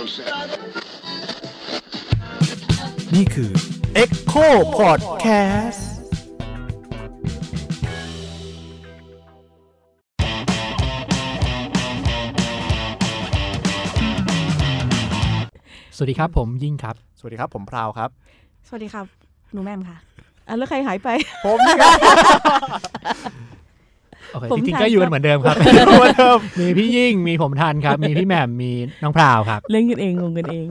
นี่คือ Echo Podcast สวัสดีครับ ผมยิ่งครับ สวัสดีครับ ผมพราวครับ สวัสดีครับ หนูแม่มค่ะอะแล้วใครหายไป ผมนี่ครับโอเค ผมจริงทัๆนก็อยู่ครักับนเหมือนเดิมครับมีพี่ยิ่งมีผมทันครับ มีพี่แหม่มมีน้องพราวครับ เล่นกันเองงงกันเอง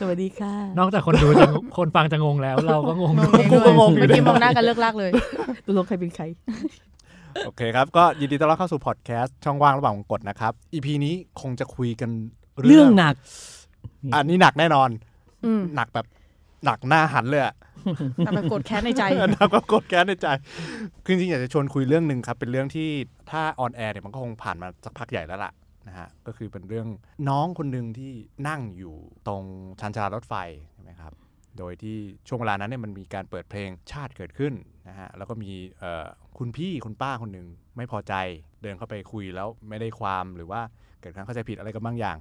สวัสดีค่ะ นอกจากคนดูจะคนฟังจะงงแล้ว เราก็งงงด้งวยเองกูก็งงอยู่เมื่อกี้มองหน้ากันเลิกลากเลยตกลงใครเป็นใครโอเคครับ ก็ยินดีต้อนรับเข้าสู่พอดแคสต์ช่องว่างระหว่างวงกฎนะครับ EP นี้คงจะคุยกันเรื่องหนัก อันนี้หนักแน่นอนอืมหนักแบบหนักหน้าหันเลยอะ แต่แบบกดแค้นในใจหนักก็กดแก๊สในใจคือจริงๆอยากจะชวนคุยเรื่องหนึ่งครับ เป็นเรื่องที่ถ้า on air เนี่ยมันก็คงผ่านมาสักพักใหญ่แล้วล่ะนะฮะก็คือเป็นเรื่องน้องคนหนึ่งที่นั่งอยู่ตรงชานชาลารถไฟใช่ไหมครับโดยที่ช่วงเวลานั้นเนี่ยมันมีการเปิดเพลงชาติเกิดขึ้นนะฮะแล้วก็มีคุณพี่คุณป้าคนหนึ่งไม่พอใจเดินเข้าไปคุยแล้วไม่ได้ความหรือว่าเกิดการเข้าใจผิดอะไรกันบางอย่าง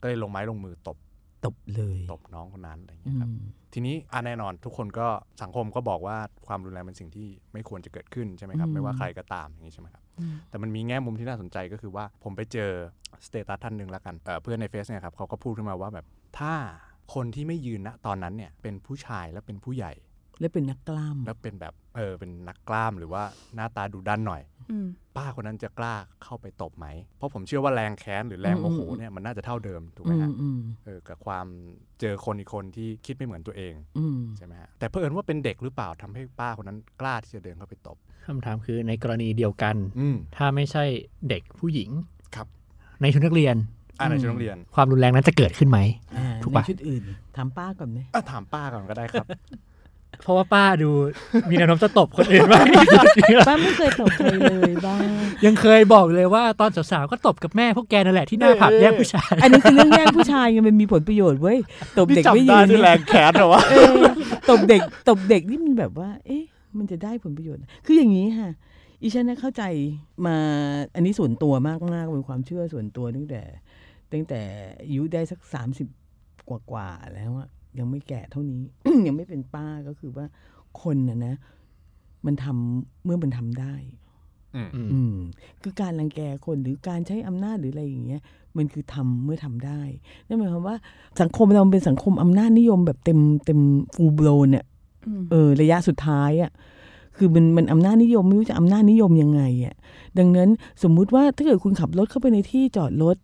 ก็เลยลงไม้ลงมือตบ ตบเลยตบน้องคนนั้นอะไรอย่างอืเงี้ยครับมทีนี้อะแน่นอนทุกคนก็สังคมก็บอกว่าความรุนแรงเป็นสิ่งที่ไม่ควรจะเกิดขึ้นใช่ไหมครับอืมไม่ว่าใครก็ตามอย่างนี้ใช่ไหมครับอืมแต่มันมีแง่มุมที่น่าสนใจก็คือว่าผมไปเจอ status ท่านหนึ่งแล้วกันเอ่อเพื่อนใน Face เนี่ยครับเขาก็พูดขึ้นมาว่าแบบถ้าคนที่ไม่ยืนณตอนนั้นเนี่ยเป็นผู้ชายและเป็นผู้ใหญ่ แล้วเป็นนักกล้ามแล้วเป็นแบบเออเป็นนักกล้ามหรือว่าหน้าตาดุดันหน่อยอืมป้าคนนั้นจะกล้าเข้าไปตบไหม เพราะผมเชื่อว่าแรงแค้นหรือแรงโมโหอืมเนี่ยมันน่าจะเท่าเดิมถูกไหมอืฮะมอืมเออกับความเจอคนอีกคนที่คิดไม่เหมือนตัวเองอืมใช่ไหมฮะแต่เผอิญว่าเป็นเด็กหรือเปล่าทำให้ป้าคนนั้นกล้าที่จะเดินเข้าไปตบคำถามคือในกรณีเดียวกันอืมถ้าไม่ใช่เด็กผู้หญิงครับ ในชุดนักเรียนอ่าในอืมชุดนักเรียน ความรุนแรงนั้นจะเกิดขึ้นไหมอ่าถูกในปะชุดอื่นถามป้าก่อนไหมอะถามป้าก่อนก็ได้ครับ เพราะว่าป้าดูมีแนวโน้มจะตบคนอื่นมากที่สุดนี่แหละป้าไม่เคยตบใครเลยบ้างยังเคยบอกเลยว่าตอนสาวๆก็ตบกับแม่พวกแกนั่นแหละที่หน้าผับแยกผู้ชาย อันนี้คือเรื่องแย่งผู้ชายไงมันมีผลประโยชน์เว้ยตบนี่เด็กไม่จำยืได้นด้วยเนี่ยแรงแค้นเหรอวะเออตบเด็กตบเด็กนี่มันแบบว่า เอ๊ะ มันจะได้ผลประโยชน์ คืออย่างนี้ค่ะอีฉันน่ะเข้าใจมาอันนี้ส่วนตัวมากมากๆเป็นความเชื่อส่วนตัวตั้งแต่ ตั้งแต่อายุได้สักสามสิบกว่าๆแล้วอะ ยังไม่แก่เท่านี้ ยังไม่เป็นป้าก็คือว่าคนน่ะนะ มันทำเมื่อมันทำได้อืมอืมอืมคือการรังแกคนหรือการใช้อำนาจหรืออะไรอย่างเงี้ย มันคือทำเมื่อทำได้นั่นหมายความว่าสังคมเรามันเป็นสังคมอำนาจนิยมแบบเต็มเต็มฟูลโบลเนี่ยเออ ระยะสุดท้ายอะ่ะคือมันมันอำนาจนิยมไม่รู้จะอำนาจนิยมยังไงอะ่ะดังนั้นสมมุติว่าถ้าเกิดคุณขับรถเข้าไปในที่จอดรถ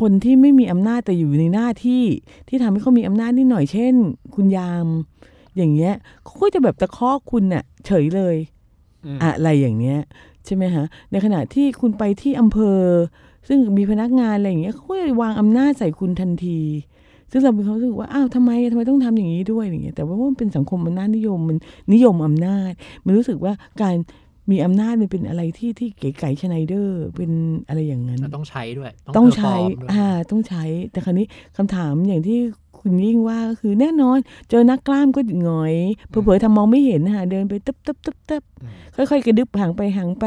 คนที่ไม่มีอำนาจแต่อยู่ในหน้าที่ที่ทำให้เขามีอำนาจนิดหน่อยเช่น คุณยาม อย่างเงี้ยเขาก็จะแบบตะคอกคุณน่ะ เฉยเลยอืมอะไรอย่างเงี้ยใช่ไหมฮะในขณะที่คุณไปที่อำเภอ ซึ่งมีพนักงานอะไรอย่างเงี้ยเขาก็จะวางอำนาจใส่คุณทันที ซึ่งเราเป็นความรู้สึกว่าอ้าวทำไมทำไมต้องทำอย่างนี้ด้วยอย่างเงี้ยแต่ว่ามันเป็นสังคมอำนาจนิยมมันนิยมอำนาจ มันรู้สึกว่าการ มีอำนาจมันเป็นอะไรที่ที่เก๋ไก๋ชไนเดอร์ เป็นอะไรอย่างนั้นต้องใช้ด้วย ต้องใช้ perform ด้วยอ่าต้องใช้ แต่คราวนี้คำถามอย่างที่คุณยิ่งว่าก็คือแน่นอน เจอนักกล้ามก็หงอยเผลอๆทำมองไม่เห็นนะคะเดินไปตึ๊บตึ๊บตึ๊บตึ๊บอืมค่อยๆ กระดึบห่างไปห่างไป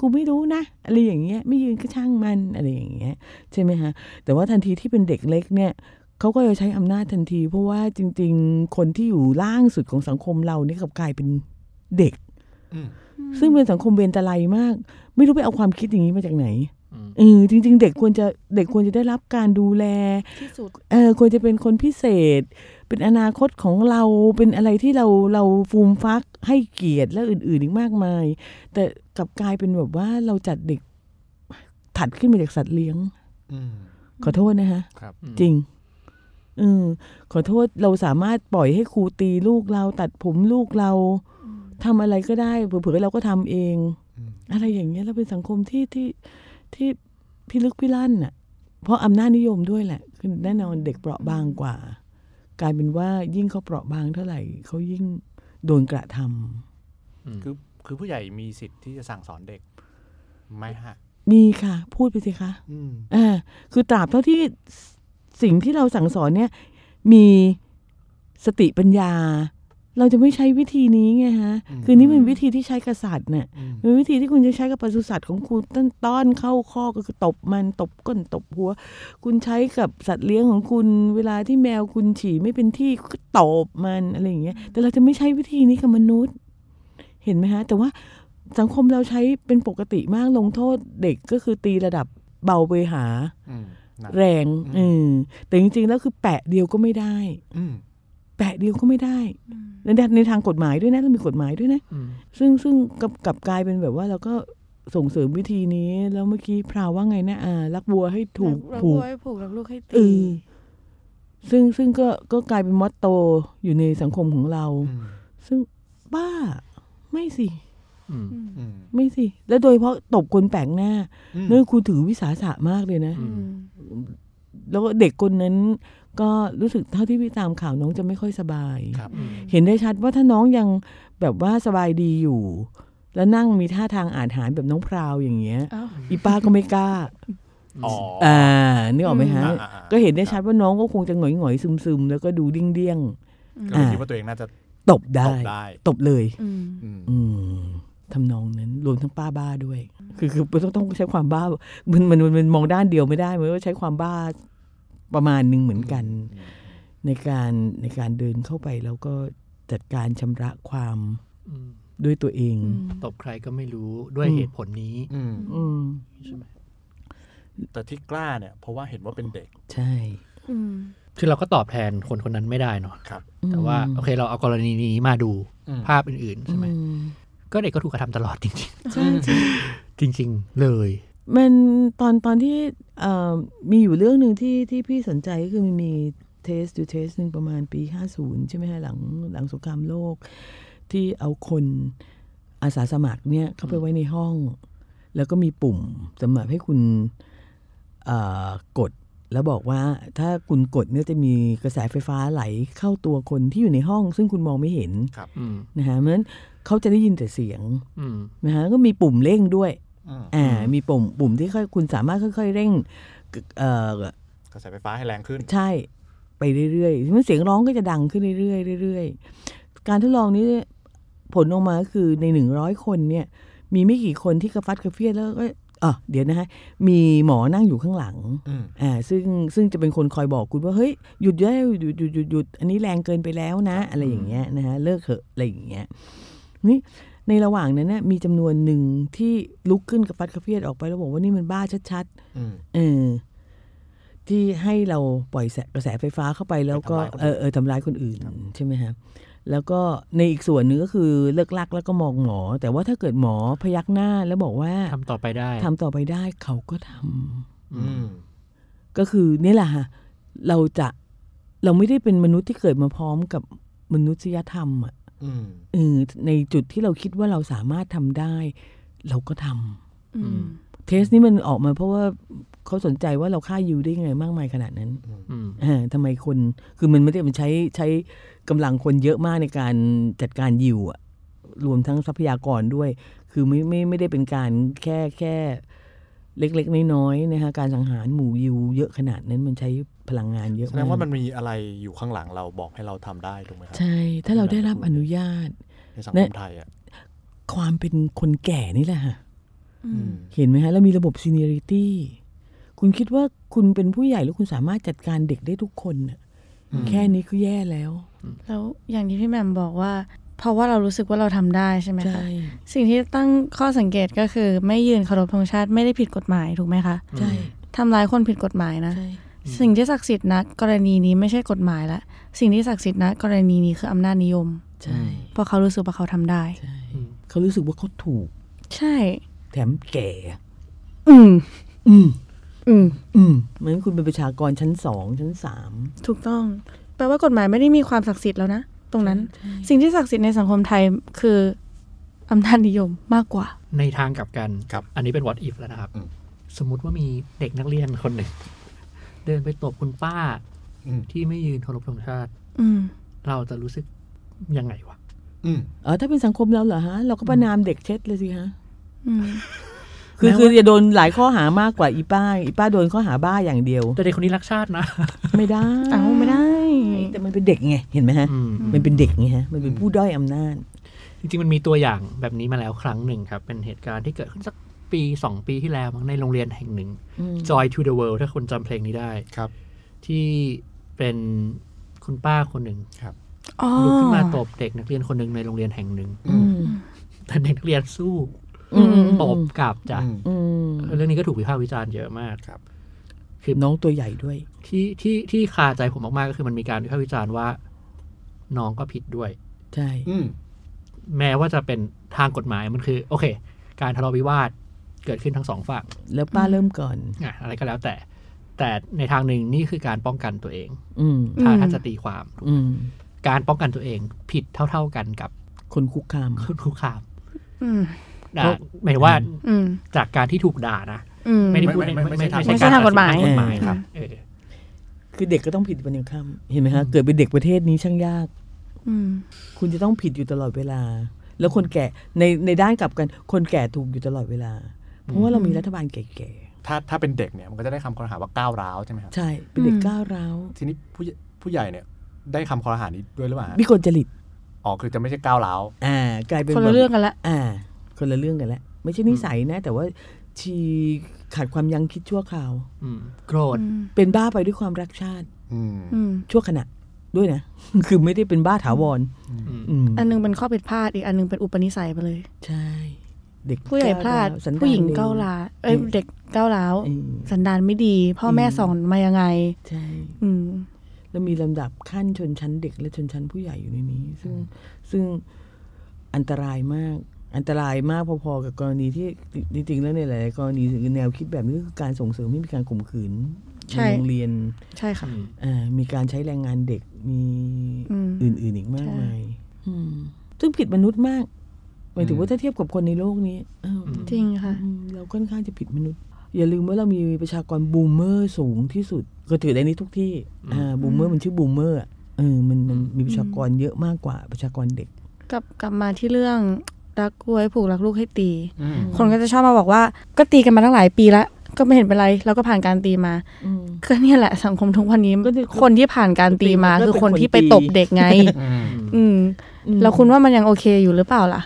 กูไม่รู้นะ อะไรอย่างเงี้ย ไม่ยืนก็ช่างมันอะไรอย่างเงี้ยใช่ไหมฮะแต่ว่าทันทีที่เป็นเด็กเล็กเนี่ยเขาก็จะใช้อำนาจทันที เพราะว่าจริง ๆ คนที่อยู่ล่างสุดของสังคมเราเนี่ยกลับกลายเป็นเด็กอืม ซึ่งเป็นสังคมเบนตะไลมาก ไม่รู้ไปเอาความคิดอย่างนี้มาจากไหนอืมเออจริง ๆ เด็กควรจะเด็กควรจะได้รับการดูแลที่สุดเออควรจะเป็นคนพิเศษ เป็นอนาคตของเราเป็นอะไรที่เราเราฟูมฟักให้เกียรติและอื่นๆอีกมากมาย แต่กลับกลายเป็นแบบว่าเราจัดเด็กถัดขึ้นมาจากสัตว์เลี้ยงอืมขอโทษนะคะครับ จริงอืมขอโทษเราสามารถปล่อยให้ครูตีลูกเรา ตัดผมลูกเรา ทำอะไรก็ได้เผื่อๆเราก็ทำเองอืมอะไรอย่างเงี้ยเราเป็นสังคมที่ที่ที่พิลึกพิลั่นน่ะ เพราะอำนาจนิยมด้วยแหละคือแน่นอนเด็กเปราะบางกว่า กลายเป็นว่ายิ่งเขาเปราะบางเท่าไหร่เขายิ่งโดนกระทำคือคือผู้ใหญ่มีสิทธิ์ที่จะสั่งสอนเด็กไหมฮะมีค่ะ พูดไปสิคะอืมอ่าคือตราบเท่าที่สิ่งที่เราสั่งสอนเนี่ย มีสติปัญญา เราจะไม่ใช้วิธีนี้ไงฮะ คือนี่เป็นวิธีที่ใช้กษัตริย์เนี่ยอืมเป็นวิธีที่คุณจะใช้กับปศุสัตว์ของคุณต้นต้อนเข้าข้อก็คือตบมันตบก้นตบหัว คุณใช้กับสัตว์เลี้ยงของคุณ เวลาที่แมวคุณฉี่ไม่เป็นที่ก็ตบมันอะไรอย่างเงี้ย แต่เราจะไม่ใช้วิธีนี้กับมนุษย์ เห็นไหมฮะ แต่ว่าสังคมเราใช้เป็นปกติมากลงโทษเด็กก็คือตีระดับเบาไปหาอืมนะแรง อืมแต่จริงๆแล้วคือแปะเดียวก็ไม่ได้อืม แปะเดียวก็ไม่ได้ในด้านในทางกฎหมายด้วยนะเรามีกฎหมายด้วยนะอืมซึ่งซึ่งกลับกลับกลายเป็นแบบว่าเราก็ส่งเสริมวิธีนี้ แล้วเมื่อกี้พราวว่าไงนะอ่ารักวัวให้ถูกรักผูกวัวให้ผูกรักลูกให้เอตีอซึ่งซึ่งก็ก็กลายเป็นมอตโตอยู่ในสังคมของเราอืมซึ่งบ้าไม่สิอืมอืมไม่สิ แล้วโดยเฉพาะตบคนแปลกหน้าอืมเนื่องคุณถือวิสาสะมากเลยนะอืมแล้วก็เด็กคนนั้น ก็รู้สึกเท่าที่พี่ตามข่าวน้องจะไม่ค่อยสบายครับเห็นได้ชัดว่าถ้าน้องยังแบบว่าสบายดีอยู่ แล้วนั่งมีท่าทางอ่านหารแบบน้องพราวอย่างเงี้ยเอ้าอีป้าก็ไม่กล้าอ๋ออ่านึกออกไหมฮะอ่าอ่าอ่าก็เห็นได้ชัดว่าน้องก็คงจะหงอยหงอยซึมซึมๆแล้วก็ดูเดี้ยงเดี้ยงก็เลยคิดว่าตัวเองน่าจะๆตบได้ตบได้ ตบเลยอืมอืมอืมทำนองนั้นรวมทั้งป้าบ้าด้วย คือคือต้องต้องใช้ความบ้า มันมันมันมันมองด้านเดียวไม่ได้มันก็ใช้ความบ้า ประมาณหนึ่งเหมือนกัน ในการในการเดินเข้าไปแล้วก็จัดการชำระความอืมด้วยตัวเอง ตบใครก็ไม่รู้ด้วยอืมเหตุผลนี้อืมอืมใช่ไหมแต่ที่กล้าเนี่ย เพราะว่าเห็นว่าเป็นเด็ก ใช่อืมคือเราก็ตอบแทนคนคนนั้นไม่ได้เนาะครับ แต่ว่าโอเคเราเอากรณีนี้มาดูอืมภาพอื่นๆใช่ไหมอืมก็เด็กก็ถูกกระทำตลอดจริงใช่ใช่ๆจริง ๆ เลย มันตอนตอนที่เอ่อมีอยู่เรื่องหนึ่งที่ที่พี่สนใจก็คือมันมีเทสดูเทสหนึ่งประมาณปี 50 ใช่ไหมฮะหลังหลังสงครามโลก ที่เอาคนอาสาสมัครเนี่ยเข้าไปไว้ในห้อง แล้วก็มีปุ่มสำหรับให้คุณเอ่อกดแล้วบอกว่าถ้าคุณกดเนี่ยจะมีกระแสไฟฟ้าไหลเข้าตัวคนที่อยู่ในห้อง ซึ่งคุณมองไม่เห็นอืมนะฮะเพราะฉะนั้นเขาจะได้ยินแต่เสียงอืมนะฮะก็มีปุ่มเร่งด้วย อืมอ่ามีปุ่มปุ่มที่ค่อยคุณสามารถค่อย ๆ เร่งเอ่อกระแสไฟฟ้าให้แรงขึ้น ใช่ไปเรื่อยๆมันเสียงร้องก็จะดังขึ้นเรื่อยๆเรื่อยๆการทดลองนี้ผลออกมาก็คือในหนึ่งร้อยคนเนี่ย มีไม่กี่คนที่กระฟัดกระเฟียดแล้วก็อะเดี๋ยวนะฮะ มีหมอนั่งอยู่ข้างหลังอืมอ่าซึ่งซึ่งจะเป็นคนคอยบอกคุณว่า เฮ้ย หยุดได้หยุดหยุดหยุดหยุดอันนี้แรงเกินไปแล้วนะ อะไรอย่างเงี้ยนะฮะ เลิกเถอะอะไรอย่างเงี้ยนี่ ในระหว่างนั้นเนี่ยมีจำนวนหนึ่งที่ลุกขึ้นกระฟัดกระเฟียดออกไปแล้วบอกว่านี่มันบ้าชัดๆอืมเออที่ให้เราปล่อยแสกระแสไฟฟ้าเข้าไปแล้วก็ไปทำร้ายคนอื่นเออเออทำร้ายคนอื่นใช่ไหมครับแล้วก็ในอีกส่วนหนึ่งก็คือเลิกลักแล้วก็มองหมอ แต่ว่าถ้าเกิดหมอพยักหน้าแล้วบอกว่าทำต่อไปได้ทำต่อไปได้เขาก็ทำอืมก็คือนี่แหละฮะเราจะเราไม่ได้เป็นมนุษย์ที่เกิดมาพร้อมกับมนุษยธรรมอะอืม เออในจุดที่เราคิดว่าเราสามารถทำได้ เราก็ทำอืมเทสนี้มันออกมาเพราะว่าเขาสนใจว่าเราฆ่ายิวได้ไงมากมายขนาดนั้นอืมอ่าทำไมคนคือมันไม่ได้มันใช้ใช้กำลังคนเยอะมากในการจัดการยิวอะรวมทั้งทรัพยากรด้วย คือไม่ไม่ไม่ได้เป็นการแค่แค่เล็ก ๆ น้อยๆนะคะการสังหารหมู่ยิวเยอะขนาดนั้นมันใช้ พลังงานเยอะแสมากดงว่ามันมีอะไรอยู่ข้างหลังเราบอกให้เราทำได้ถูกไหมครัใช่ถ้าเราได้รับอนุญาตในสังและคมไทยอะความเป็นคนแก่นี่แหละฮะอือืมมเห็นไหมฮะแล้วมีระบบซีเนียริตี้คุณคิดว่าคุณเป็นผู้ใหญ่แล้วคุณสามารถจัดการเด็กได้ทุกคนน่ะอืมแค่นี้ก็แย่แล้ว แล้วอย่างที่พี่แหม่มบอกว่า เพราะว่าเรารู้สึกว่าเราทำได้ใช่ไหมใช่คะสิ่งที่ตั้งข้อสังเกตก็คือ ไม่ยืนเคารพธงชาติไม่ได้ผิดกฎหมายถูกไหมคะใช่ทำร้ายคนผิดกฎหมายนะใช่ สิ่งที่ศักดิ์สิทธิ์นะกรณีนี้ไม่ใช่กฎหมายละสิ่งที่ศักดิ์สิทธิ์นะกรณีนี้คืออำนาจนิยม ใช่เพราะเขารู้สึกว่าเขาทำได้ใช่เขารู้สึกว่าเขาถูก ใช่ แถมแก่ อืม อืม อืม อืมเหมือนคุณเป็นประชากรชั้นสองชั้นสามถูกต้อง แปลว่ากฎหมายไม่ได้มีความศักดิ์สิทธิ์แล้วนะตรงนั้น สิ่งที่ศักดิ์สิทธิ์ในสังคมไทยคืออำนาจนิยมมากกว่า ในทางกลับกันครับอันนี้เป็น what if แล้วนะครับอืมสมมุติว่ามีเด็กนักเรียนคนหนึ่ง เดินไปตบคุณป้าอืมที่ไม่ยืนเคารพธงชาติ อืมเราจะรู้สึกยังไงวะอืมเออถ้าเป็นสังคมเราเหรอฮะ เราก็ประนามเด็กเช็ดเลยสิฮะอืมคือแม้ว่าคือจะโดนหลายข้อหามากกว่าอีป้า อีป้าโดนข้อหาบ้าอย่างเดียว แต่เด็กคนนี้รักชาตินะ ไม่ได้เอาไม่ได้ แต่มันเป็นเด็กไงเห็นไหมฮะอืมมันเป็นเด็กไงฮะ มันเป็นผู้ด้อยอำนาจ จริงๆมันมีตัวอย่างแบบนี้มาแล้วครั้งหนึ่งครับ เป็นเหตุการณ์ที่เกิดขึ้นสัก ปีสองปีที่แล้วมั้งในโรงเรียนแห่งหนึ่งอืม Joy to the World ถ้าคนจำเพลงนี้ได้ครับ ที่เป็นคุณป้าคนหนึ่งอ๋อลุกขึ้นมาตบเด็กนักเรียนคนหนึ่งในโรงเรียนแห่งหนึ่งอืมแต่เด็กนักเรียนสู้อืมตบกลับจ้ะอืมอืมเรื่องนี้ก็ถูกวิพากษ์วิจารณ์เยอะมากครับ คือน้องตัวใหญ่ด้วย ที่ที่ที่คาใจผมมากๆก็คือมันมีการวิพากษ์วิจารณ์ว่า น้องก็ผิดด้วยใช่อืมแม้ว่าจะเป็นทางกฎหมายมันคือ โอเค การทะเลาะวิวาท เกิดขึ้นทั้งสองฝั่งแล้วป้าเริ่มก่อนอะอะไรก็แล้วแต่ แต่ในทางหนึ่งนี่คือการป้องกันตัวเองอืมถ้าอืมถ้าจะตีความอืมการป้องกันตัวเองผิดเท่า ๆกันกับคนคุกคามคนคุกคามอืมด่าหมายถึงว่าอืมจากการที่ถูกด่านะอืมไม่ได้พูดไม่ในไม่ไม่ใช่ทางไม่ใช่ทางกฎหมายกฎหมายเออครับเออคือเด็กก็ต้องผิดวันยังค่ำเห็นไหมฮะเกิดเป็นเด็กประเทศนี้ช่างยากอืมคุณจะต้องผิดอยู่ตลอดเวลา แล้วคนแก่ในในด้านกลับกัน คนแก่ถูกอยู่ตลอดเวลา เพราะว่าเรามีรัฐบาลแก่ถ้าถ้าเป็นเด็กเนี่ยมันก็จะได้คำคอรหาว่าก้าวร้าวใช่ไหมครับๆใช่เป็นเด็กอืมก้าวร้าวทีนี้ผู้ใหญ่ผู้ใหญ่เนี่ยได้คำคอรหานี้ด้วยหรือเปล่าฮะวิกลจริตอ๋อคือจะไม่ใช่ก้าวร้าวอ่ากลายเป็นคนละแบบเรื่องกันละอ่า คนละเรื่องกันแล้วไม่ใช่นิสัยนะ แต่ว่าชีขาดความยั้งคิดชั่วคราวอืมโกรธอืมเป็นบ้าไปด้วยความรักชาติอืมอืมชั่วขณะด้วยนะ คือไม่ได้เป็นบ้าถาวรอืมอืมอันหนึงเป็นข้อผิดพลาดอีกอันหนึงเป็นอุปนิสัยไปเลย ใช่ เด็กผู้ใหญ่พลาดก้วร้วสันดนผู้หญิงร็วก้าวร้าวเอ้ยอืมเด็กก้าวร้าวอืมสันดานไม่ดี พ่อแม่อืมสอนมายังไงใช่อืมแล้วมีลำดับขั้นชนชั้นเด็กและชนชั้นผู้ใหญ่อยู่ในนี้ ซึ่งซึ่งอันตรายมากอันตรายมากพอๆกับกรณีที่จริงๆแล้วในหลายๆกรณีแนวคิดแบบนี้ก็คือการส่งเสริมให้มีการข่มขืนใช่ในโรงเรียนใช่ค่ะอืมอ่ามีการใช้แรงงานเด็กมีอืมอื่นๆอีกมากใช่มายอืมซึ่งผิดมนุษย์มาก หมายถึงว่าถ้าเทียบกับคนในโลกนี้เอออจริงค่ะอืมเราค่อนข้างจะผิดมนุษย์ อย่าลืมว่าเรามีประชากร boomer สูงที่สุด ก็ถือได้นี้ทุกที่อ่า boomer มันชื่อ boomer อะเออมันมันมีประชากรเยอะมากกว่าประชากรเด็กกลับกลับมาที่เรื่องรักวัวให้ผูกรักลูกให้ตีอืมคนก็จะชอบมาบอกว่า ก็ตีกันมาตั้งหลายปีแล้วก็ไม่เห็นเป็นไรแล้วก็ผ่านการตีมาอืมก็เนี่ยแหละสังคมทุกวันนี้ก็คือคนที่ผ่านการตีมาก็เป็นคือคนที่คนไปตีตบเด็กไงอืมอืมแล้วคุณว่ามันยังโอเคอยู่หรือเปล่าล่ะ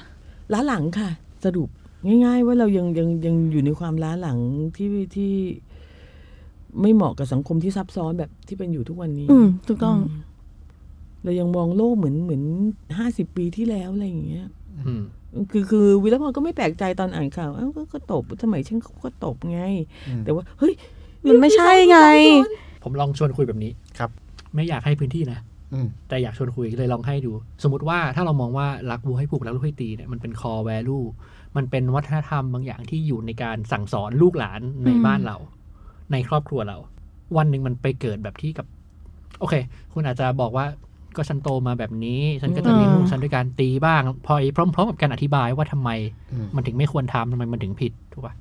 ล้าหลังค่ะ สรุปง่าย ๆ ว่าเรายังยังยังอยู่ในความล้าหลังที่ที่ไม่เหมาะกับสังคมที่ซับซ้อนแบบที่เป็นอยู่ทุกวันนี้ อืมถูกต้องมเรายังมองโลกเหมือนเหมือนห้าสิบปีที่แล้วอะไรอย่างเงี้ยอืมคือคือวิรพรก็ไม่แปลกใจตอนอ่านข่าวเอ้าก็ก็ตบสมัยฉันเขาก็ตบไงอืมแต่ว่า เฮ้ย มันไม่ใช่ไง ผมลองชวนคุยแบบนี้ครับ ไม่อยากให้พื้นที่นะอืม แต่อยากชวนคุยเลยลองให้ดู สมมติว่าถ้าเรามองว่ารักวัวให้ผูกรักลูกให้ตีเนี่ยมันเป็น core value มันเป็นวัฒนธรรมบางอย่างที่อยู่ในการสั่งสอนลูกหลานในอืมบ้านเรา ในครอบครัวเรา วันหนึ่งมันไปเกิดแบบที่กับ โอเค คุณอาจจะบอกว่าก็ฉันโตมาแบบนี้ ฉันก็จะเลี้ยงลูกฉันด้วยการตีบ้าง พอพร้อม ๆ กับการอธิบายว่าทำไมอืมมันถึงไม่ควรทำทำไมมันถึงผิดถูกป่ะ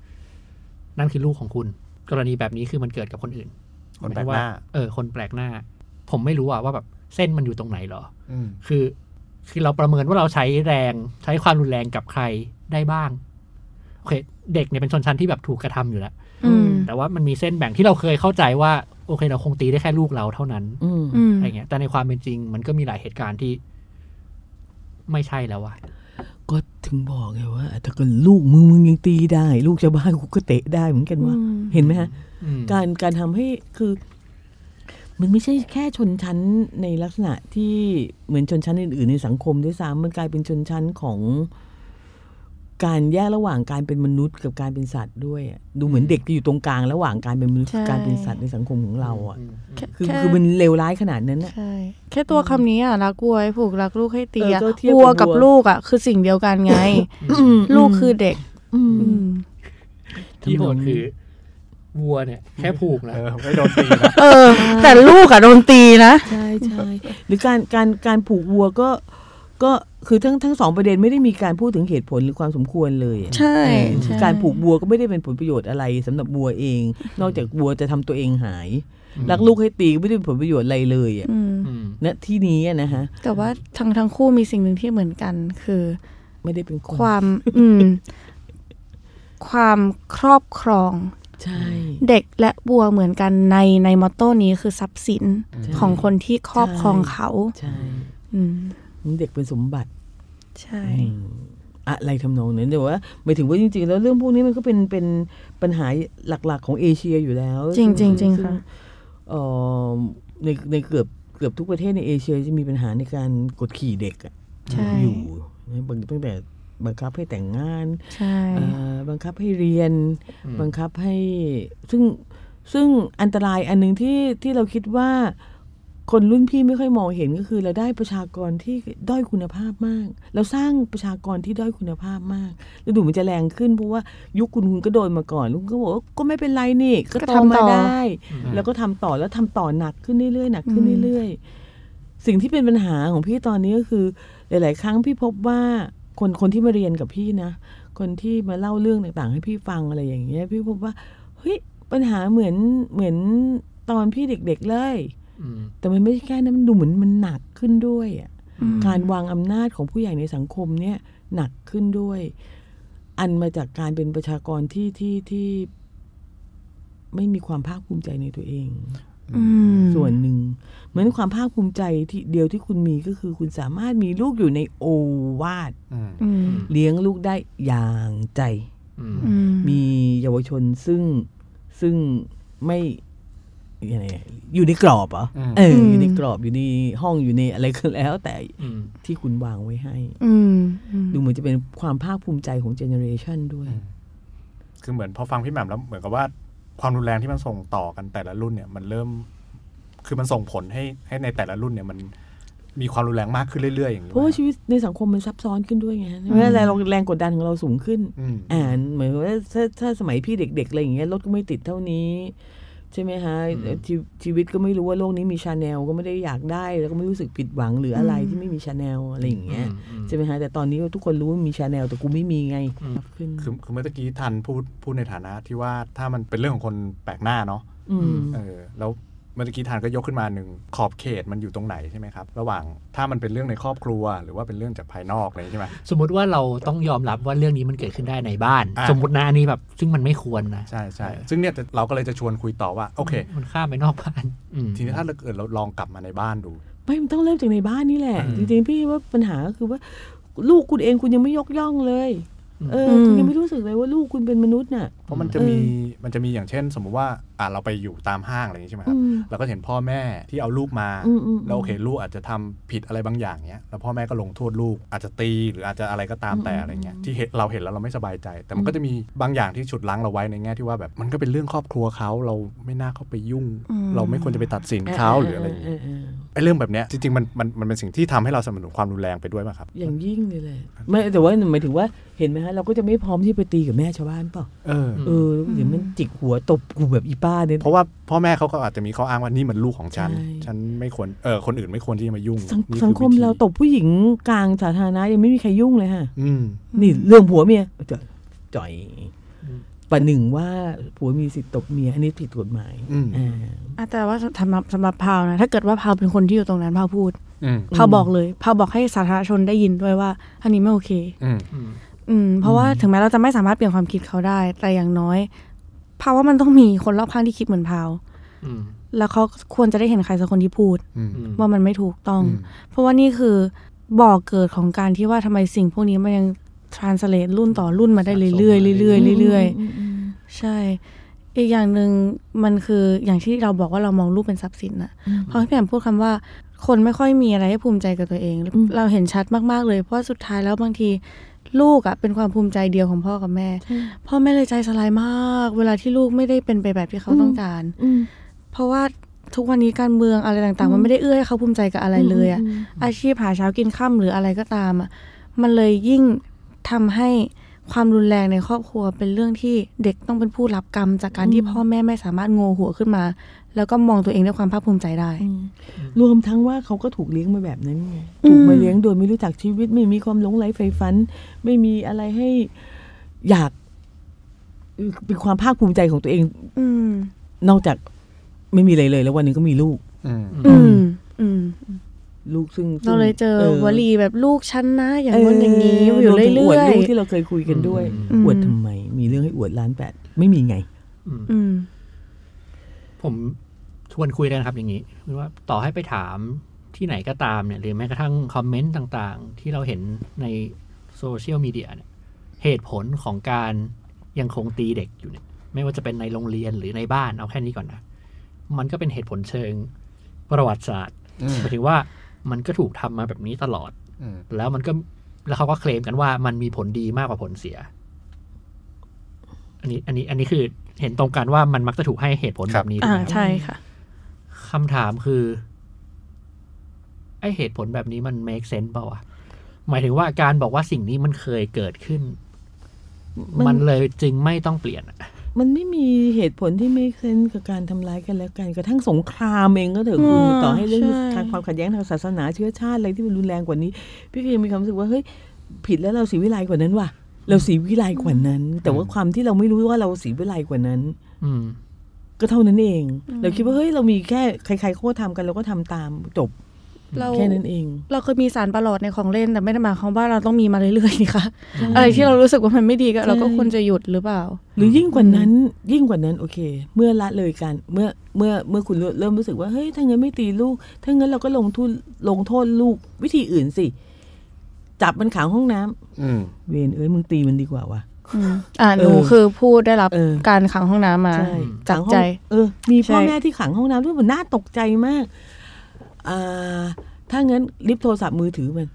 นั่นคือลูกของคุณ กรณีแบบนี้คือมันเกิดกับคนอื่นคนแปลกหน้าเออ คนแปลกหน้า ผมไม่รู้อะว่าแบบ เส้นมันอยู่ตรงไหนเหรออืมคือ คือเราประเมินว่าเราใช้แรงใช้ความรุนแรงกับใครได้บ้างโอเค เด็กเนี่ยเป็นชนชั้นที่แบบถูกกระทำอยู่แล้วอืมแต่ว่ามันมีเส้นแบ่งที่เราเคยเข้าใจว่า โอเคเราคงตีได้แค่ลูกเราเท่านั้นอืมอืมอะไรเงี้ย แต่ในความเป็นจริง มันก็มีหลายเหตุการณ์ที่ ไม่ใช่แล้วอะก็ถึงบอกไงว่าถ้าเกิดลูกมึงมึงยังตีได้ ลูกชาวบ้านกูก็เตะได้เหมือนกันว่าอืมเห็นไหมฮะอืมการการทำให้คือ มันไม่ใช่แค่ชนชั้นในลักษณะที่เหมือนชนชั้นอื่นๆในสังคมด้วยซ้ำมันกลายเป็นชนชั้นของการแยกระหว่างการเป็นมนุษย์กับการเป็นสัตว์ด้วยอะดูเหมือนเด็กจะอยู่ตรงกลางระหว่างการเป็นมนุษย์ใช่กับการเป็นสัตว์ในสังคมของเราอะมแค่คือแค่คือมันเลวร้ายขนาดนั้นอะใช่แค่ตัวคำนี้อะรักวัวให้ผูกรักลูกให้ตีเอออะก็เทียบกับวัวกับวัวลูกอะคือสิ่งเดียวกันไง ลูกคือเด็กอืมอืมที่โหดคือ วัวเนี่ยแค่ผูกนะเออไม่โดนตีนะเออ แต่ลูกอะโดนตีนะใช่ใช่หรือการการการผูกวัวก็ก็คือทั้งทั้งสองประเด็นไม่ได้มีการพูดถึงเหตุผลหรือความสมควรเลยอะใช่เออใช่การผูกวัวก็ไม่ได้เป็นผลประโยชน์อะไรสำหรับวัวเอง นอกจากวัวจะทำตัวเองหายรักลูกให้ตีก็ไม่ได้เป็นผลประโยชน์อะไรเลยอะอืมอืมณที่นี้อะนะฮะแต่ว่าทั้งทั้งคู่มีสิ่งหนึ่งที่เหมือนกัน คือ ไม่ได้เป็นคนความ อืม ความครอบครอง ใช่ เด็กและบัวเหมือนกันในในมอตโต้นี้คือทรัพย์สินใช่ของคนที่ครอบครองเขาใช่อืมเด็กเป็นสมบัติ ใช่อืมอะไรทำนองนั้นแต่ว่าหมายถึงว่าจริง ๆ แล้วเรื่องพวกนี้มันก็เป็นเป็นปัญหาหลักๆ ของเอเชียอยู่แล้ว จริงจริงจริงซึ่ค่ะเอ่อในในเกือบเกือบทุกประเทศในเอเชียจะมีปัญหาในการกดขี่เด็กอะใช่อยู่นะบางตั้งแต่ บังคับให้แต่งงานใช่เอ่อบังคับให้เรียนอืมบังคับให้ซึ่งซึ่งอันตรายอันหนึ่งที่ที่เราคิดว่าคนรุ่นพี่ไม่ค่อยมองเห็นก็คือเราได้ประชากรที่ด้อยคุณภาพมาก เราสร้างประชากรที่ด้อยคุณภาพมากแล้วดูมันจะแรงขึ้นเพราะว่ายุคคุณคุณก็โดนมาก่อนลุงก็บอกว่าก็ไม่เป็นไรนี่ก็ก็โตทำมาต่อได้อืมแล้วก็ทำต่อแล้วทำต่อหนักขึ้นเรื่อยๆหนักขึ้นอืมเรื่อยๆสิ่งที่เป็นปัญหาของพี่ตอนนี้ก็คือ หลาย ๆ ครั้งพี่พบว่า คนคนที่มาเรียนกับพี่นะ คนที่มาเล่าเรื่องต่างๆ ให้พี่ฟังอะไรอย่างเงี้ย พี่พบว่าเฮ้ยปัญหาเหมือนเหมือนตอนพี่เด็กๆเลยอืมแต่มันไม่ใช่แค่นั้นมันดูเหมือนมันหนักขึ้นด้วยอะอืมการวางอำนาจของผู้ใหญ่ในสังคมเนี่ยหนักขึ้นด้วย อันมาจากการเป็นประชากรที่ที่ที่ไม่มีความภาคภูมิใจในตัวเองอืม ส่วนหนึ่งเหมือนความภาคภูมิใจที่เดียวที่คุณมีก็คือคุณสามารถมีลูกอยู่ในโอวาทอืมอืมเลี้ยงลูกได้อย่างใจอืมอืมมีเยาวชนซึ่งซึ่งไม่ยังไงอะอยู่ในกรอบเหรออมเอออยู่ในกรอบอยู่ในห้องอยู่ในอะไรก็แล้ว แต่อืมที่คุณวางไว้ให้อืมอืมดูเหมือนจะเป็นความภาคภูมิใจของ generation ด้วยอืมคือเหมือนพอฟังพี่แหม่มแล้วเหมือนกับว่า ความรุนแรงที่มันส่งต่อกันแต่ละรุ่นเนี่ยมันเริ่มคือมันส่งผลให้ให้ในแต่ละรุ่นเนี่ยมันมีความรุนแรงมากขึ้นเรื่อยๆอย่างนี้เพราะว่าไหมชีวิตในสังคมมันซับซ้อนขึ้นด้วยไงเวลาแรงแรงกดดันของเราสูงขึ้นอืมอ่านเหมือนว่าถ้าถ้าสมัยพี่เด็กๆอะไรอย่างเงี้ยรถก็ไม่ติดเท่านี้ ใช่ไหมฮะชีชีวิตก็ไม่รู้ว่าโลกนี้มีชาแนลก็ไม่ได้อยากได้แล้วก็ไม่รู้สึกผิดหวังหรืออะไรที่ไม่มีชาแนลอะไรอย่างเงี้ยอืมใช่ไหมฮะแต่ตอนนี้ทุกคนรู้ว่ามีชาแนลแต่กูไม่มีไงอืมขึ้นคือคือเมื่อตะกี้ทันพูดพูดในฐานะที่ว่าถ้ามันเป็นเรื่องของคนแปลกหน้าเนาะอืมเออแล้ว เมื่อกี้ทานก็ยกขึ้นมาหนึ่งขอบเขตมันอยู่ตรงไหนใช่ไหมครับ ระหว่างถ้ามันเป็นเรื่องในครอบครัว หรือว่าเป็นเรื่องจากภายนอกอะไรใช่ไหมสมมุติว่าเราต้องยอมรับว่าเรื่องนี้มันเกิดขึ้นได้ในบ้านอะสมมตินะอันนี้แบบซึ่งมันไม่ควรนะใช่ใช่ซึ่งเนี่ยเราก็เลยจะชวนคุยต่อว่าโอเค มันข้ามไปนอกบ้านอืมทีนี้ถ้าเราเกิดเราลองกลับมาในบ้านดูไม่มันต้องเริ่มจากในบ้านนี่แหละอืมจริงๆพี่ว่าปัญหาก็คือว่า ลูกคุณเองคุณยังไม่ยกย่องเลย เอออืมคุณยังไม่รู้สึกเลยว่าลูกคุณเป็นมนุษย์น่ะเพราะมันจะเออมีมันจะมีอย่างเช่น สมมุติว่าอ่าเราไปอยู่ตามห้างอะไรอย่างนี้ใช่ไหมคอืรับมเราก็เห็นพ่อแม่ที่เอาลูกมาอืมอืมแล้วโอเคลูกอาจจะทำผิดอะไรบางอย่างเนี้ยแล้วพ่อแม่ก็ลงโทษลูกอาจจะตีหรืออาจจะอะไรก็ตามแต่อะไรเงี้ยที่เห็นเราเห็นแล้วเราไม่สบายใจ แต่มันก็จะมีบางอย่างที่ฉุดลั้งเราไว้ในแง่ที่ว่าแบบมันก็เป็นเรื่องครอบครัวเขาเราไม่น่าเข้าไปยุ่งอืมเราไม่ควรจะไปตัดสินเขาหรืออะไรอย่างเงี้ยเออไอ้เรื่องแบบเนี้ยจริงๆมันมันมันเป็นสิ่งที่ทำให้เราสนับสนุนความรุนแรงไปด้วยป่ะครับ อย่างยิ่งเลยแหละไม่แต่ว่าหมายถึงว่าเห็นไหมฮะเราก็จะไม่พร้อมที่ไปตีกับแม่ชาวบ้านเปล่าเออเออเดี๋ยวมันจิกหัวตบกูแบบอีป้าเนี่ยเพราะว่าพ่อแม่เขาก็อาจจะมีข้ออ้างว่านี่มันลูกของฉันใช่ฉันไม่ควรเออคนอื่นไม่ควรที่จะมายุ่งสังนี่อสังคมวิธีเราตบผู้หญิงกลางสาธารณะยังไม่มีใครยุ่งเลยฮะอืมนี่เรื่องผัวเมียจะจ่อยประหนึ่งว่าผัวมีสิทธิ์ตบเมียอันนี้ผิดกฎหมายอืมอ่าอะแต่ว่าสำหรับสำหรับพาวนะ ถ้าเกิดว่าพาวเป็นคนที่อยู่ตรงนั้นพาวพูดอืมพาวบอกเลยพาวบอกให้สาธารณชนได้ยินด้วยว่า อันนี้ไม่โอเค อืมอืมอืม เพราะว่าถึงแม้เราจะไม่สามารถเปลี่ยนความคิดเขาได้ แต่อย่างน้อยพาวว่ามันต้องมีคนรอบข้างที่คิดเหมือนพาวอืมแล้วเขาควรจะได้เห็นใครสักคนที่พูดอืมอืมว่ามันไม่ถูกต้องอืมเพราะว่านี่คือบ่อเกิดของการที่ว่าทำไมสิ่งพวกนี้มันยัง translate รุ่นต่อรุ่นมาได้เรื่อยๆเรื่อยๆเรื่อยๆใช่ อีกอย่างหนึ่งมันคืออย่างที่เราบอกว่าเรามองลูกเป็นทรัพย์สินอะเพราะพี่แอมพูดคำว่า คนไม่ค่อยมีอะไรให้ภูมิใจกับตัวเองอืมเราเห็นชัดมากๆเลย เพราะว่าสุดท้ายแล้วบางที ลูกอะเป็นความภูมิใจเดียวของพ่อกับแม่ พ่อแม่เลยใจสลายมาก เวลาที่ลูกไม่ได้เป็นไปแบบที่เขาต้องการอืมเพราะว่าทุกวันนี้การเมืองอะไรต่างๆ มันไม่ได้เอื้อให้เขาภูมิใจกับอะไรเลยอะอาชีพหาเช้ากินข้าหรืออะไรก็ตามอะมันเลยยิ่งทำให้ ความรุนแรงในครอบครัวเป็นเรื่องที่เด็กต้องเป็นผู้รับกรรม จากการที่พ่อแม่ไม่สามารถโงหัวขึ้นมา แล้วก็มองตัวเองด้วยความภาคภูมิใจได้อืมรวมทั้งว่าเขาก็ถูกเลี้ยงมาแบบนั้นไงถูกมาเลี้ยงโดยไม่รู้จักชีวิต ไม่มีความหลงไหลใฝ่ฝัน ไม่มีอะไรให้อยากเป็นความภาคภูมิใจของตัวเองอืมนอกจากไม่มีอะไรเลย แล้ววันหนึงก็มีลูก อืม อืมอืม ลูกซึ่งซึ่งเราเลยเจอวลีแบบลูกฉันนะ อย่างเนู้นอย่างนี้อยู่รวมถึงเรื่วดอยลูกที่เราเคยคุยกันด้วยอืมอวดทำไม มีเรื่องให้อวดล้านแปดไม่มีไง อืมอืมผมชวนคุยกันครับอย่างนี้คือว่าต่อให้ไปถามที่ไหนก็ตามเนี่ยหรือแม้กระทั่งคอมเมนต์ต่างๆ ที่เราเห็นในโซเชียลมีเดียเนี่ยเหตุผลของการยังคงตีเด็กอยู่เนี่ย ไม่ว่าจะเป็นในโรงเรียนหรือในบ้านเอาแค่นี้ก่อนนะ มันก็เป็นเหตุผลเชิงประวัติศาสตร์อืมหมายถึงว่า มันก็ถูกทำมาแบบนี้ตลอดอืมแล้วมันก็แล้วเขาก็เคลมกันว่ามันมีผลดีมากกว่าผลเสีย อันนี้อันนี้อันนี้คือเห็นตรงกันว่ามันมักจะถูกให้เหตุผลแบบนี้ถูกอ่าไหมครับใช่ค่ะคำถามคือ ไอเหตุผลแบบนี้มัน make sense เปล่าวะหมายถึงว่าการบอกว่าสิ่งนี้มันเคยเกิดขึ้น มันมันเลยจึงไม่ต้องเปลี่ยนอะ มันไม่มีเหตุผลที่ไม่เซนกับการทำร้ายกันและกันกระทั่งสงครามเองก็เถอะคุณอืมต่อให้เรื่องใช่ทางความขัดแย้งทางศาสนาเชื้อชาติอะไรที่มันรุนแรงกว่านี้ พี่ก็ยังมีความรู้สึกว่าเฮ้ยผิดแล้วเราสีวิไลกว่านั้นว่ะ เราสีวิไลกว่านั้น แต่ว่าความที่เราไม่รู้ว่าเราสีวิไลกว่านั้น อืมก็เท่านั้นเอง เราคิดว่าเฮ้ยเรามีแค่ใครๆเขาก็ทำกันเราก็ทำตามจบ เราแค่นั้นเอง เราเคยมีสารประหลอดในของเล่นแต่ไม่ได้หมายความว่าเราต้องมีมาเรื่อยๆนี่ค่ะอะไรที่เรารู้สึกว่ามันไม่ดีก็ใช่เราก็ควรจะหยุดหรือเปล่า หรือยิ่งกว่านั้นยิ่งกว่านั้นโอเค เมื่อละเลยกันเมื่อเมื่อเมื่อคุณเริ่มรู้สึกว่าเฮ้ยถ้างั้นไม่ตีลูกถ้างั้นเราก็ลงทุนลงโทษลูกวิธีอื่นสิจับมันขังห้องน้ำอืมเวนเอ้ยมึงตีมันดีกว่าวะอืมอ่าหนูเออคือผู้ได้รับเออการขังห้องน้ำมาใช่จากขังห้องใจ เออ มีพ่อใช่แม่ที่ขังห้องน้ำด้วยมันน่าตกใจมากอ่า ถ้างั้นลิฟต์โทรศัพท์มือถือมัน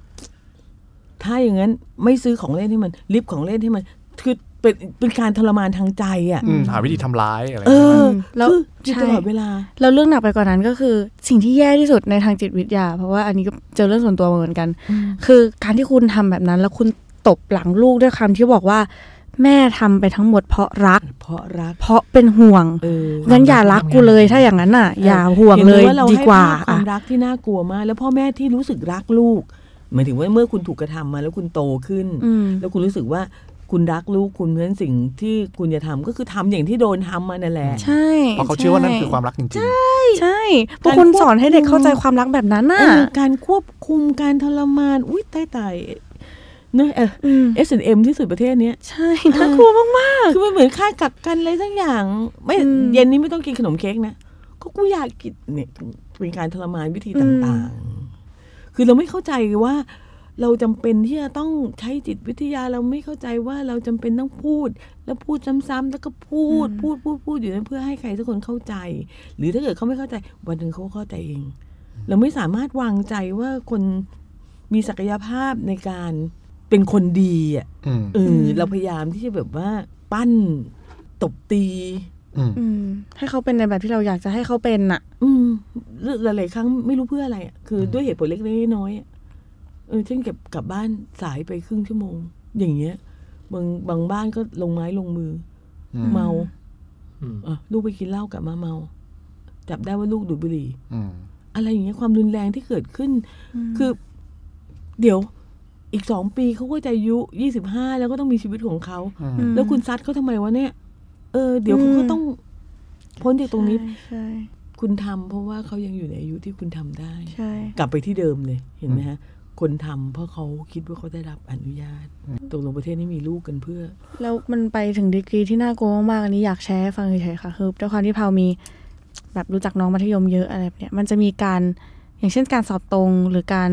ถ้าอย่างนั้นไม่ซื้อของเล่นให้มัน ลิฟต์ของเล่นให้มัน คือเป็นเป็นการทรมานทางใจอะอืมหาวิธีทำร้ายอะไรเออมแล้วคืออยู่ใช่ตลอดเวลาแล้วเรื่องหนักไปกว่านั้นก็คือ สิ่งที่แย่ที่สุดในทางจิตวิทยา เพราะว่าอันนี้ก็เจอเรื่องส่วนตัวมาเหมือนกัน คือการที่คุณทำแบบนั้น แล้วคุณตบหลังลูกด้วยคำที่บอกว่า แม่ทำไปทั้งหมดเพราะรัก เพราะรัก เพราะเป็นห่วงเอองั้นอย่ารักกูเลยถ้าอย่างนั้นน่ะ อย่าห่วงห็นเลไหมยว่าเราดีให้กว่าภพความรักที่น่ากลัวมาก แล้วพ่อแม่ที่รู้สึกรักลูกหมายถึงว่าเมื่อคุณถูกกระทำมาแล้วคุณโตขึ้นอืมแล้วคุณรู้สึกว่าคุณรักลูกคุณเพราะฉะนั้นสิ่งที่คุณจะทำก็คือทำอย่างที่โดนทำมานั่นแหละใช่เพราะเขาเชื่อว่านั่นคือความรักจริงใช่พวกคุณสอนให้เด็กเข้าใจความรักแบบนั้นน่ะเออการควบคุมการทรมานอุ้ยตายตาย เนอะเอออืมเอสเอ็มที่สุดประเทศเนี้ยใช่น่ากลัวมากคือมันเหมือนค่ากักกันอะไรทั้งอย่าง ไม่อืมเย็นนี้ไม่ต้องกินขนมเค้กนะก็กูอยากกินเนี่ยเป็นการทรมานวิธีต่างๆ คือเราไม่เข้าใจว่า เราจำเป็นที่จะต้องใช้จิตวิทยาเราไม่เข้าใจว่าเราจำเป็นต้องพูด แล้วพูดซ้ำๆแล้วก็พูดพูดพูดพูดอยู่นั้นเพื่อให้ใครสักคนเข้าใจ หรือถ้าเกิดเขาไม่เข้าใจ วันหนึ่งเขาก็เข้าใจเอง เราไม่สามารถวางใจว่าคนมีศักยภาพในการ เป็นคนดีอะๆอืมเอออเราพยายามที่จะแบบว่าปั้นตบตีอืมๆอืมให้เขาเป็นในแบบที่เราอยากจะให้เขาเป็นน่ะ อืมหลายๆครั้งไม่รู้เพื่ออะไรอะคือด้วยเหตุผลเล็กๆน้อยๆอะเออเช่นเก็บกลับบ้านสายไปครึ่งชั่วโมง อย่างเงี้ยบางบางบ้านก็ลงไม้ลงมืออมเมาอืมอะลูกไปกินเหล้ากลับมาเมา จับได้ว่าลูกดูดบุหรี่อืมอะไรอย่างเงี้ยความรุนแรงที่เกิดขึ้น คือ เดี๋ยว อีกสองปีเขาก็จะอายุยี่สิบห้าแล้วก็ต้องมีชีวิตของเขาอืมอืมแล้วคุณซัดเขาทำไมวะเนี่ย เออ เดี๋ยวเขาก็ต้องพ้นจากตรงนี้ใช่ใช่คุณทำเพราะว่าเขายังอยู่ในอายุที่คุณทำได้ใช่กลับไปที่เดิมเลยเห็นไหมฮะ คนทำเพราะเขาคิดว่าเขาได้รับอนุญาตตกลงประเทศนี้มีลูกกันเพื่อ แล้วมันไปถึงดีกรีที่น่ากลัวมากๆอันนี้อยากแชร์ให้ฟังเฉยๆค่ะคือด้วยความที่พาวมีแบบรู้จักน้องมัธยมเยอะอะไรแบบเนี้ยมันจะมีการอย่างเช่นการสอบตรงหรือการ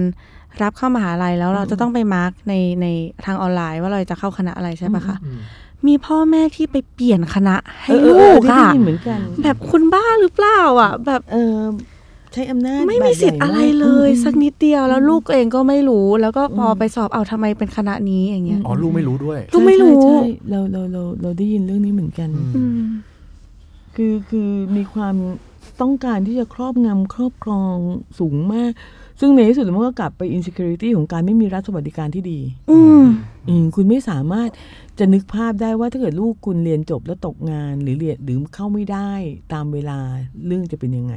รับเข้ามหาลัยแล้วเราจะต้องไปมาร์กในในทางออนไลน์ว่าเราจะเข้าคณะอะไรใช่ปะคะอืมมีพ่อแม่ที่ไปเปลี่ยนคณะให้เออเอลูอกที่ได้อะยินเหมือนกันแบบคุณบ้าหรือเปล่าอะ แบบเออใช้อำนาจไม่มีสิทธิ์อะไรเลยแบบใหญ่มากสักนิดเดียวแล้วลูกเองก็ไม่รู้ แล้วก็พออมไปสอบเอาทำไมเป็นคณะนี้อย่างเงี้ยอ๋อลูกไม่รู้ด้วยลูกไม่รู้ใช่ใช่เราเราเราเราได้ยินเรื่องนี้เหมือนกันอืมอืมคือคือมีความต้องการที่จะครอบงำครอบครองสูงมาก ซึ่งในที่สุดแล้วมันก็กลับไป insecurity ของการไม่มีรัฐสวัสดิการที่ดีอืมอืมคุณไม่สามารถจะนึกภาพได้ว่าถ้าเกิดลูกคุณเรียนจบแล้วตกงานหรือเรียนหรือเข้าไม่ได้ตามเวลาเรื่องจะเป็นยังไง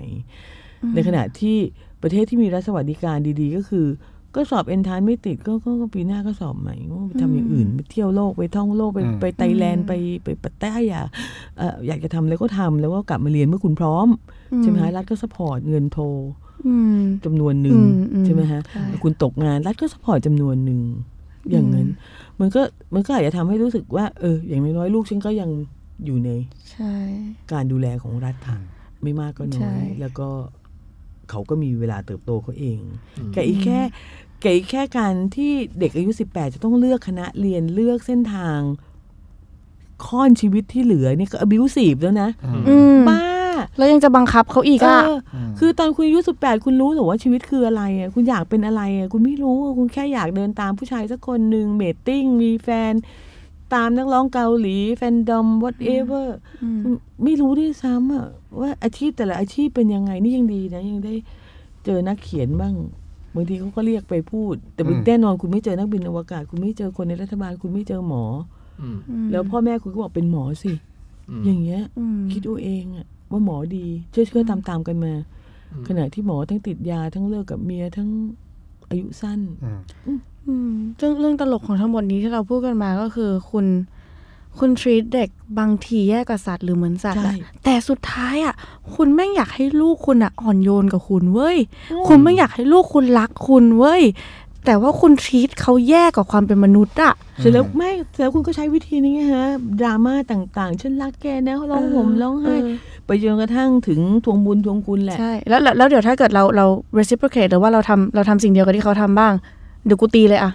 ในขณะที่ประเทศที่มีรัฐสวัสดิการดี ๆ ก็คือ ก็สอบเอนทรานซ์ไม่ติดก็ก็ก็ปีหน้าก็สอบใหม่ก็ไปทำอย่างอื่นไปเที่ยวโลกไปท่องโลกไปอืมไปไต้แลนด์ไปไปพัทยาอยากเอ่ออยากจะทำแล้วก็ทำแล้วก็กลับมาเรียนเมื่อคุณพร้อมอืมใช่ไหมฮะรัฐก็ support เงินโทรอืม จำนวนหนึ่งอืมอืมใช่ไหมฮะใช่คุณตกงานรัฐก็ support จำนวนหนึ่งอย่างนั้น มันก็มันก็อาจจะทำให้รู้สึกว่า เออ อย่างน้อยๆลูกฉันก็ยังอยู่ในใช่การดูแลของรัฐค่ะไม่มากก็น้ใช่อยแล้วก็เขาก็มีเวลาเติบโตเขาเองอืมแกอีกแค่แกอีกแค่การที่เด็กอายุสิบแปดจะต้องเลือกคณะเรียนเลือกเส้นทาง ค่อนชีวิตที่เหลือนี่ก็ abusive แล้วนะอืมบ้า แล้วยังจะบังคับเขาอีกเออะอคือตอนคุณอายุสิบแปดคุณรู้หรือว่าชีวิตคืออะไรอะคุณอยากเป็นอะไรอะคุณไม่รู้คุณแค่อยากเดินตามผู้ชายสักคนหนึ่งเมตติ้งมีแฟน ตามนักร้องเกาหลี แฟนดอม whatever ไม่รู้ด้วยซ้ำอะว่าอาชีพแต่ละอาชีพเป็นยังไงนี่ยังดีนะยังได้เจอนักเขียนบ้างบางทีเขาก็เรียกไปพูด แต่อืมแน่นอนคุณไม่เจอนักบินอวกาศ คุณไม่เจอคนในรัฐบาล คุณไม่เจอหมออืมอแล้วพ่อแม่คุณก็บอกเป็นหมอสิอืมอย่างเงี้ยอืมคิดเอาเองอะ ว่าหมอดีช่วยช่วยตามตามๆกันมาอืมขณะที่หมอทั้งติดยาทั้งเลิกกับเมียทั้งอายุสั้นอืมอืมเรื่องเรื่องตลกของทั้งหมดนี้ที่เราพูดกันมาก็คือ คุณคุณทรีตเด็กบางทีแย่กว่าสัตว์หรือเหมือนสัตว์อะใช่แต่สุดท้ายอะ คุณแม่งอยากให้ลูกคุณอะอ่อนโยนกับคุณเว้ย คุณไม่งอยากให้ลูกคุณรักคุณเว้ย แต่ว่าคุณทรีตเขาแย่กว่าความเป็นมนุษย์อะเสร็จแล้วไม่เสร็จแล้วคุณก็ใช้วิธีนี้ไงฮะดราม่าต่างๆฉันรักแกนะร้องห่มร้องไห้เออไปจนกระทั่งถึงทวงบุญทวงคุณแหละใช่แล้วแล้วแล้วเดี๋ยวถ้าเกิดเราเรา reciprocate หรือว่าเราทำเราทำสิ่งเดียวกับที่เขาทำบ้างเดี๋ยวกูตีเลยอะ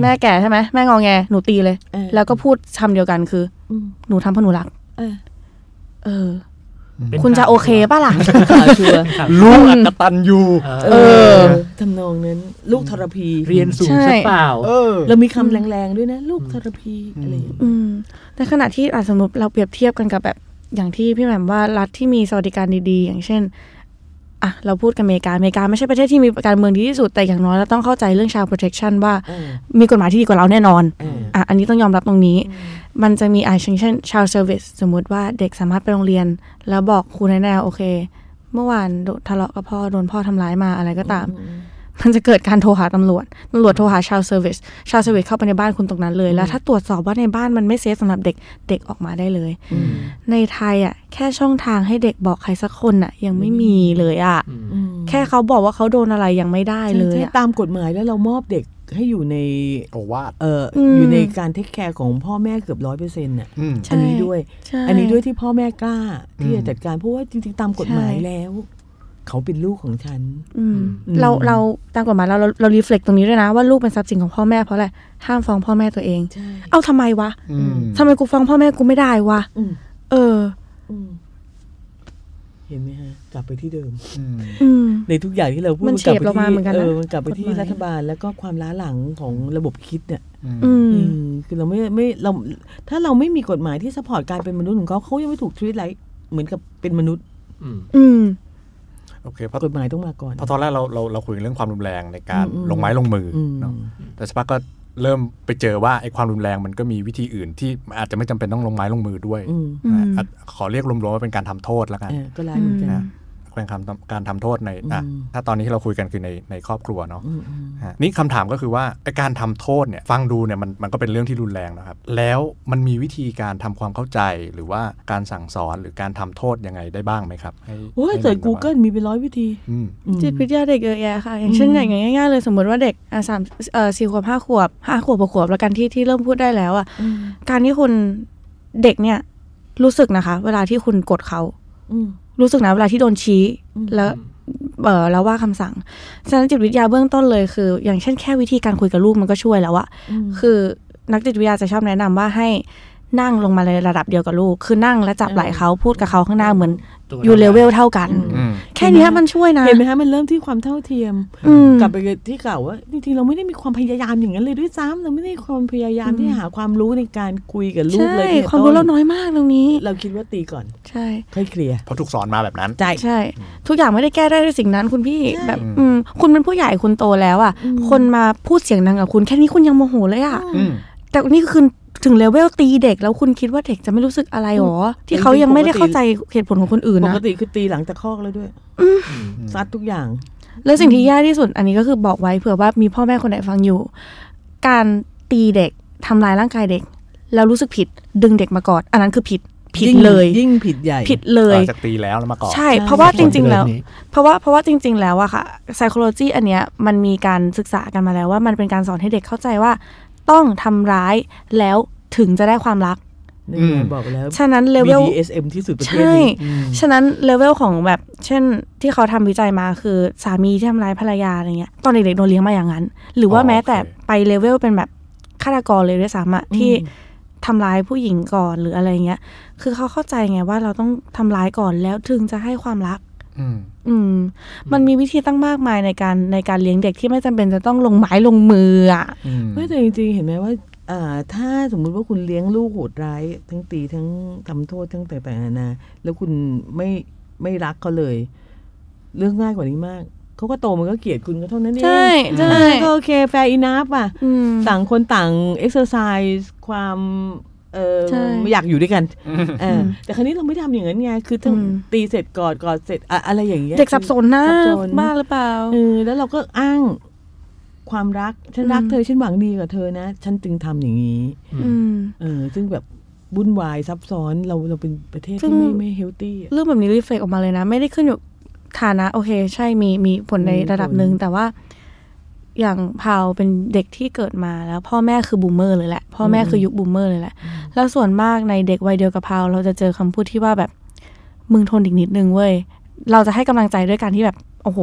แม่แก่ใช่ไหมแม่งอแงหนูตีเลยเออแล้วก็พูดคำเดียวกันคืออืมหนูทำเพราะหนูรักเออเออเป็น คุณจะโอเคป่ะล่ะข่าวชัวร์ครับลูกอกตัญญูเอเอออทำนองนั้น ลูกทรพี เรียนสูงใช่ใช่เปล่าเออเรามีคำแรงๆด้วยนะ ลูกทรพีอะไรอย่างเงี้ยอืมในขณะที่อาจสมมติเราเปรียบเทียบกันกับแบบอย่างที่พี่แหม่มว่ารัฐที่มีสวัสดิการดีๆ อย่างเช่นอะเราพูดกันอเมริกาอเมริกาไม่ใช่ประเทศที่มีการเมืองดีที่สุดแต่อย่างน้อยเราต้องเข้าใจเรื่อง child protection ว่าเออมีกฎหมายที่ดีกว่าเราแน่นอนเอออะอันนี้ต้องยอมรับตรงนี้ มันจะมีอะอย่างเช่น child service สมมุติว่าเด็กสามารถไปโรงเรียน แล้วบอกครูในแนวโอเค เมื่อวานโดนทะเลาะกับพ่อโดนพ่อทำร้ายมาอะไรก็ตาม มันจะเกิดการโทรหาตำรวจตำรวจโทรหา child service child service เข้าไปในบ้านคุณตรงนั้นเลย แล้วถ้าตรวจสอบว่าในบ้านมันไม่ safe สำหรับเด็กเด็กออกมาได้เลยอืมในไทยอะ แค่ช่องทางให้เด็กบอกใครสักคนอะ ยังไม่มีเลยอะอืมแค่เขาบอกว่าเขาโดนอะไรยังไม่ได้เลยใช่อะๆตามกฎหมายแล้วเรามอบเด็ก ให้อยู่ในโอวาทเอ่ออืมอยู่ในการ take care ของพ่อแม่เกือบร้อยเปอร์เซ็นต์น่ะอืมใช่อันนี้ด้วยใช่อันนี้ด้วยที่พ่อแม่กล้า ที่อืมจะจัดการเพราะว่าจริงๆตามกฎหมายใช่แล้ว เขาเป็นลูกของฉันอืมอืมเราเราตามกฎหมายเราเราเรา reflect ตรงนี้ด้วยนะว่าลูกเป็นทรัพย์สินของพ่อแม่เพราะอะไรห้ามฟ้องพ่อแม่ตัวเองใช่เอาทำไมวะอืมทำไมกูฟ้องพ่อแม่กูไม่ได้วะอืมเอออืม เห็นไหมฮะ กลับไปที่เดิมอืมอืมในทุกอย่างที่เราพูดมันกลับเฉดไปเรามาที่เหมือนกันนะเออมันกลับไปที่กฎหมายรัฐบาลแล้วก็ความล้าหลังของระบบคิดเนี่ยอืมอืมอืมคือเราไม่ไม่เราถ้าเราไม่มีกฎหมายที่สปอร์ตการเป็นมนุษย์ของเขาเขายังไม่ถูกทรีตไลเหมือนกับเป็นมนุษย์ อืมอืมโอเคเพราะกฎหมายต้องมาก่อนเพราะตอนแรกเราเราเราคุยเรื่องความรุนแรงในการอืมลงไม้ลงมือออืมเนาะแต่สักพักก็ เริ่มไปเจอว่าไอ้ความรุนแรงมันก็มีวิธีอื่นที่อาจจะไม่จำเป็นต้องลงไม้ลงมือด้วยอืมนะอืมอะขอเรียกรวมๆว่าเป็นการทำโทษแล้วกันเออก็ร้ายเหมือนกัน นะเป็นคำการทำโทษในอะอืมถ้าตอนนี้ที่เราคุยกันคือในในครอบครัวเนาะอืมอืมฮะนี่คำถามก็คือว่าไอ้การทำโทษเนี่ยฟังดูเนี่ยมันมันก็เป็นเรื่องที่รุนแรงนะครับ แล้วมันมีวิธีการทำความเข้าใจหรือว่าการสั่งสอนหรือการทำโทษยังไงได้บ้างไหมครับให้โอ้ยให้เสิร์ชมันแบบว่า Google มีเป็นร้อยวิธีอืมอืมจิตวิทยาเด็กเยอะแยะค่ะ อย่างเช่นอืมอย่างง่ายๆเลยสมมติว่าเด็กอะสามเอ่อสี่ขวบห้าขวบห้าขวบหกขวบแล้วกันที่ที่เริ่มพูดได้แล้วอะอืมการที่คุณเด็กเนี่ยรู้สึกนะคะ เวลาที่คุณกดเขาอืม รู้สึกนะเวลาที่โดนชี้อืมแล้วเออแล้วว่าคำสั่ง ฉะนั้นจิตวิทยาเบื้องต้นเลยคือ อย่างเช่นแค่วิธีการคุยกับลูกมันก็ช่วยแล้วอะอืมคือนักจิตวิทยาจะชอบแนะนำว่าให้ นั่งลงมาในระดับเดียวกับลูก คือนั่งและจับไหล่เขาพูดกับเขาข้างหน้าเหมือนตัวอยู่เลเวลเท่ากันอืมแค่เนี้ยมันช่วยนะเห็นไหมฮะมันเริ่มที่ความเท่าเทียมอืมกลับไปที่เก่าว่าจริงๆเราไม่ได้มีความพยายามอย่างนั้นเลยด้วยซ้ำเราไม่ได้ความพยายามที่จะหาความรู้ในการคุยกับลูกใช่เลยตั้งแต่ความรู้ต้นเราน้อยมากตรงนี้ เราคิดว่าตีก่อนใช่ค่อยเคลียร์เพราะถูกสอนมาแบบนั้นใช่ใช่ ทุกอย่างไม่ได้แก้ได้ด้วยสิ่งนั้นคุณพี่ใช่แบบอืมอืมคุณเป็นผู้ใหญ่คุณโตแล้วอะอืมคนมาพูดเสียงดังกับคุณ แค่นี้คุณยังโมโหเลยอะอืมแต่นี่คือ ถึงเลเวลตีเด็กแล้วคุณคิดว่าเด็กจะไม่รู้สึกอะไรหรอ ที่เขายังไม่ได้เข้าใจเหตุผลของคนอื่นปนะกติคือตีหลังตะคอกแล้วด้วยซัดทุกอย่าง แล้วสิ่งที่ยากที่สุดอันนี้ก็คือบอกไว้เผื่อว่ามีพ่อแม่คนไหนฟังอยู่ การตีเด็กทำลายร่างกายเด็ก แล้วรู้สึกผิดดึงเด็กมากอดอันนั้นคือผิดผิดงเลยยิ่งผิดใหญ่ผิดเลยต่อจากตีแล้วแล้วมาก่อนใช่ใช่เพราะว่าจริง ๆ แล้วคนเดิมนี้เพราะว่าเพราะว่าจริง ๆ แล้วอะค่ะ psychology อันเนี้ยมันมีการศึกษากันมาแล้วว่ามันเป็นการสอนให้เด็กเข้าใจว่า ต้องทำร้ายแล้วถึงจะได้ความรักนี่ไงบอกแล้ว ฉะนั้นเลเวล BDSM ที่สุดประเทศใช่นี้อืมฉะนั้นเลเวลของแบบ เช่นที่เขาทำวิจัยมาคือสามีที่ทำร้ายภรรยาอะไรเงี้ย ตอนเด็กๆโดนเลี้ยงมาอย่างนั้น หรือว่าอ๋อแม้แต่โอเคไปเลเวลเป็นแบบฆาตกรเลยด้วยซ้ำอะที่ทำร้ายผู้หญิงก่อนหรืออะไรเงี้ย คือเขาเข้าใจไงว่าเราต้องทำร้ายก่อนแล้วถึงจะให้ความรัก อืมอืม มันมีวิธีตั้งมากมายในการในการเลี้ยงเด็กที่ไม่จำเป็นจะต้องลงไม้ลงมืออะอืมไม่แต่จริงๆเห็นไหมว่าอ่าถ้าสมมุติว่าคุณเลี้ยงลูกโหดร้าย ทั้งตีทั้งทำโทษทั้งต่างๆนานาแล้วคุณไม่ไม่รักเขาเลย เรื่องง่ายกว่านี้มากเขาก็โตมันก็เกลียดคุณก็เท่านั้นเอง ใช่ใช่เออก็โอเค fair enough อะอืมต่างคนต่างเอ็กซ์ไซส์ความ เออใช่อยากอยู่ด้วยกันเออแต่คราวนี้เราไม่ทำอย่างนั้นไงคือทั้งอืมตีเสร็จกอดกอดเสร็จอะอะไรอย่างเงี้ยเด็กสับสนนะสับสนบ้าหรือเปล่าเออแล้วเราก็อ้างความรักฉันรักอืมเธอฉันหวังดีกับเธอนะ ฉันจึงทำอย่างนี้อืมเออ ซึ่งแบบวุ่นวายซับซ้อนเราเราเป็นประเทศซึ่ที่งไม่ไม่เฮลตี้เรื่องแบบนี้รีเฟกออกมาเลยนะ ไม่ได้ขึ้นอยู่ฐานะ โอเค ใช่มีมีผลในมีผลระดับหนึ่งแต่ว่า อย่างพาวเป็นเด็กที่เกิดมาแล้ว พ่อแม่คือบูมเมอร์เลยแหละ พ่อแม่คือยุคบูมเมอร์เลยแหละ แล้วส่วนมากในเด็กวัยเดียวกับพาวเราจะเจอคำพูดที่ว่าแบบมึงทนอีกนิดนึงเว้ยเราจะให้กำลังใจด้วยการที่แบบโอ้โห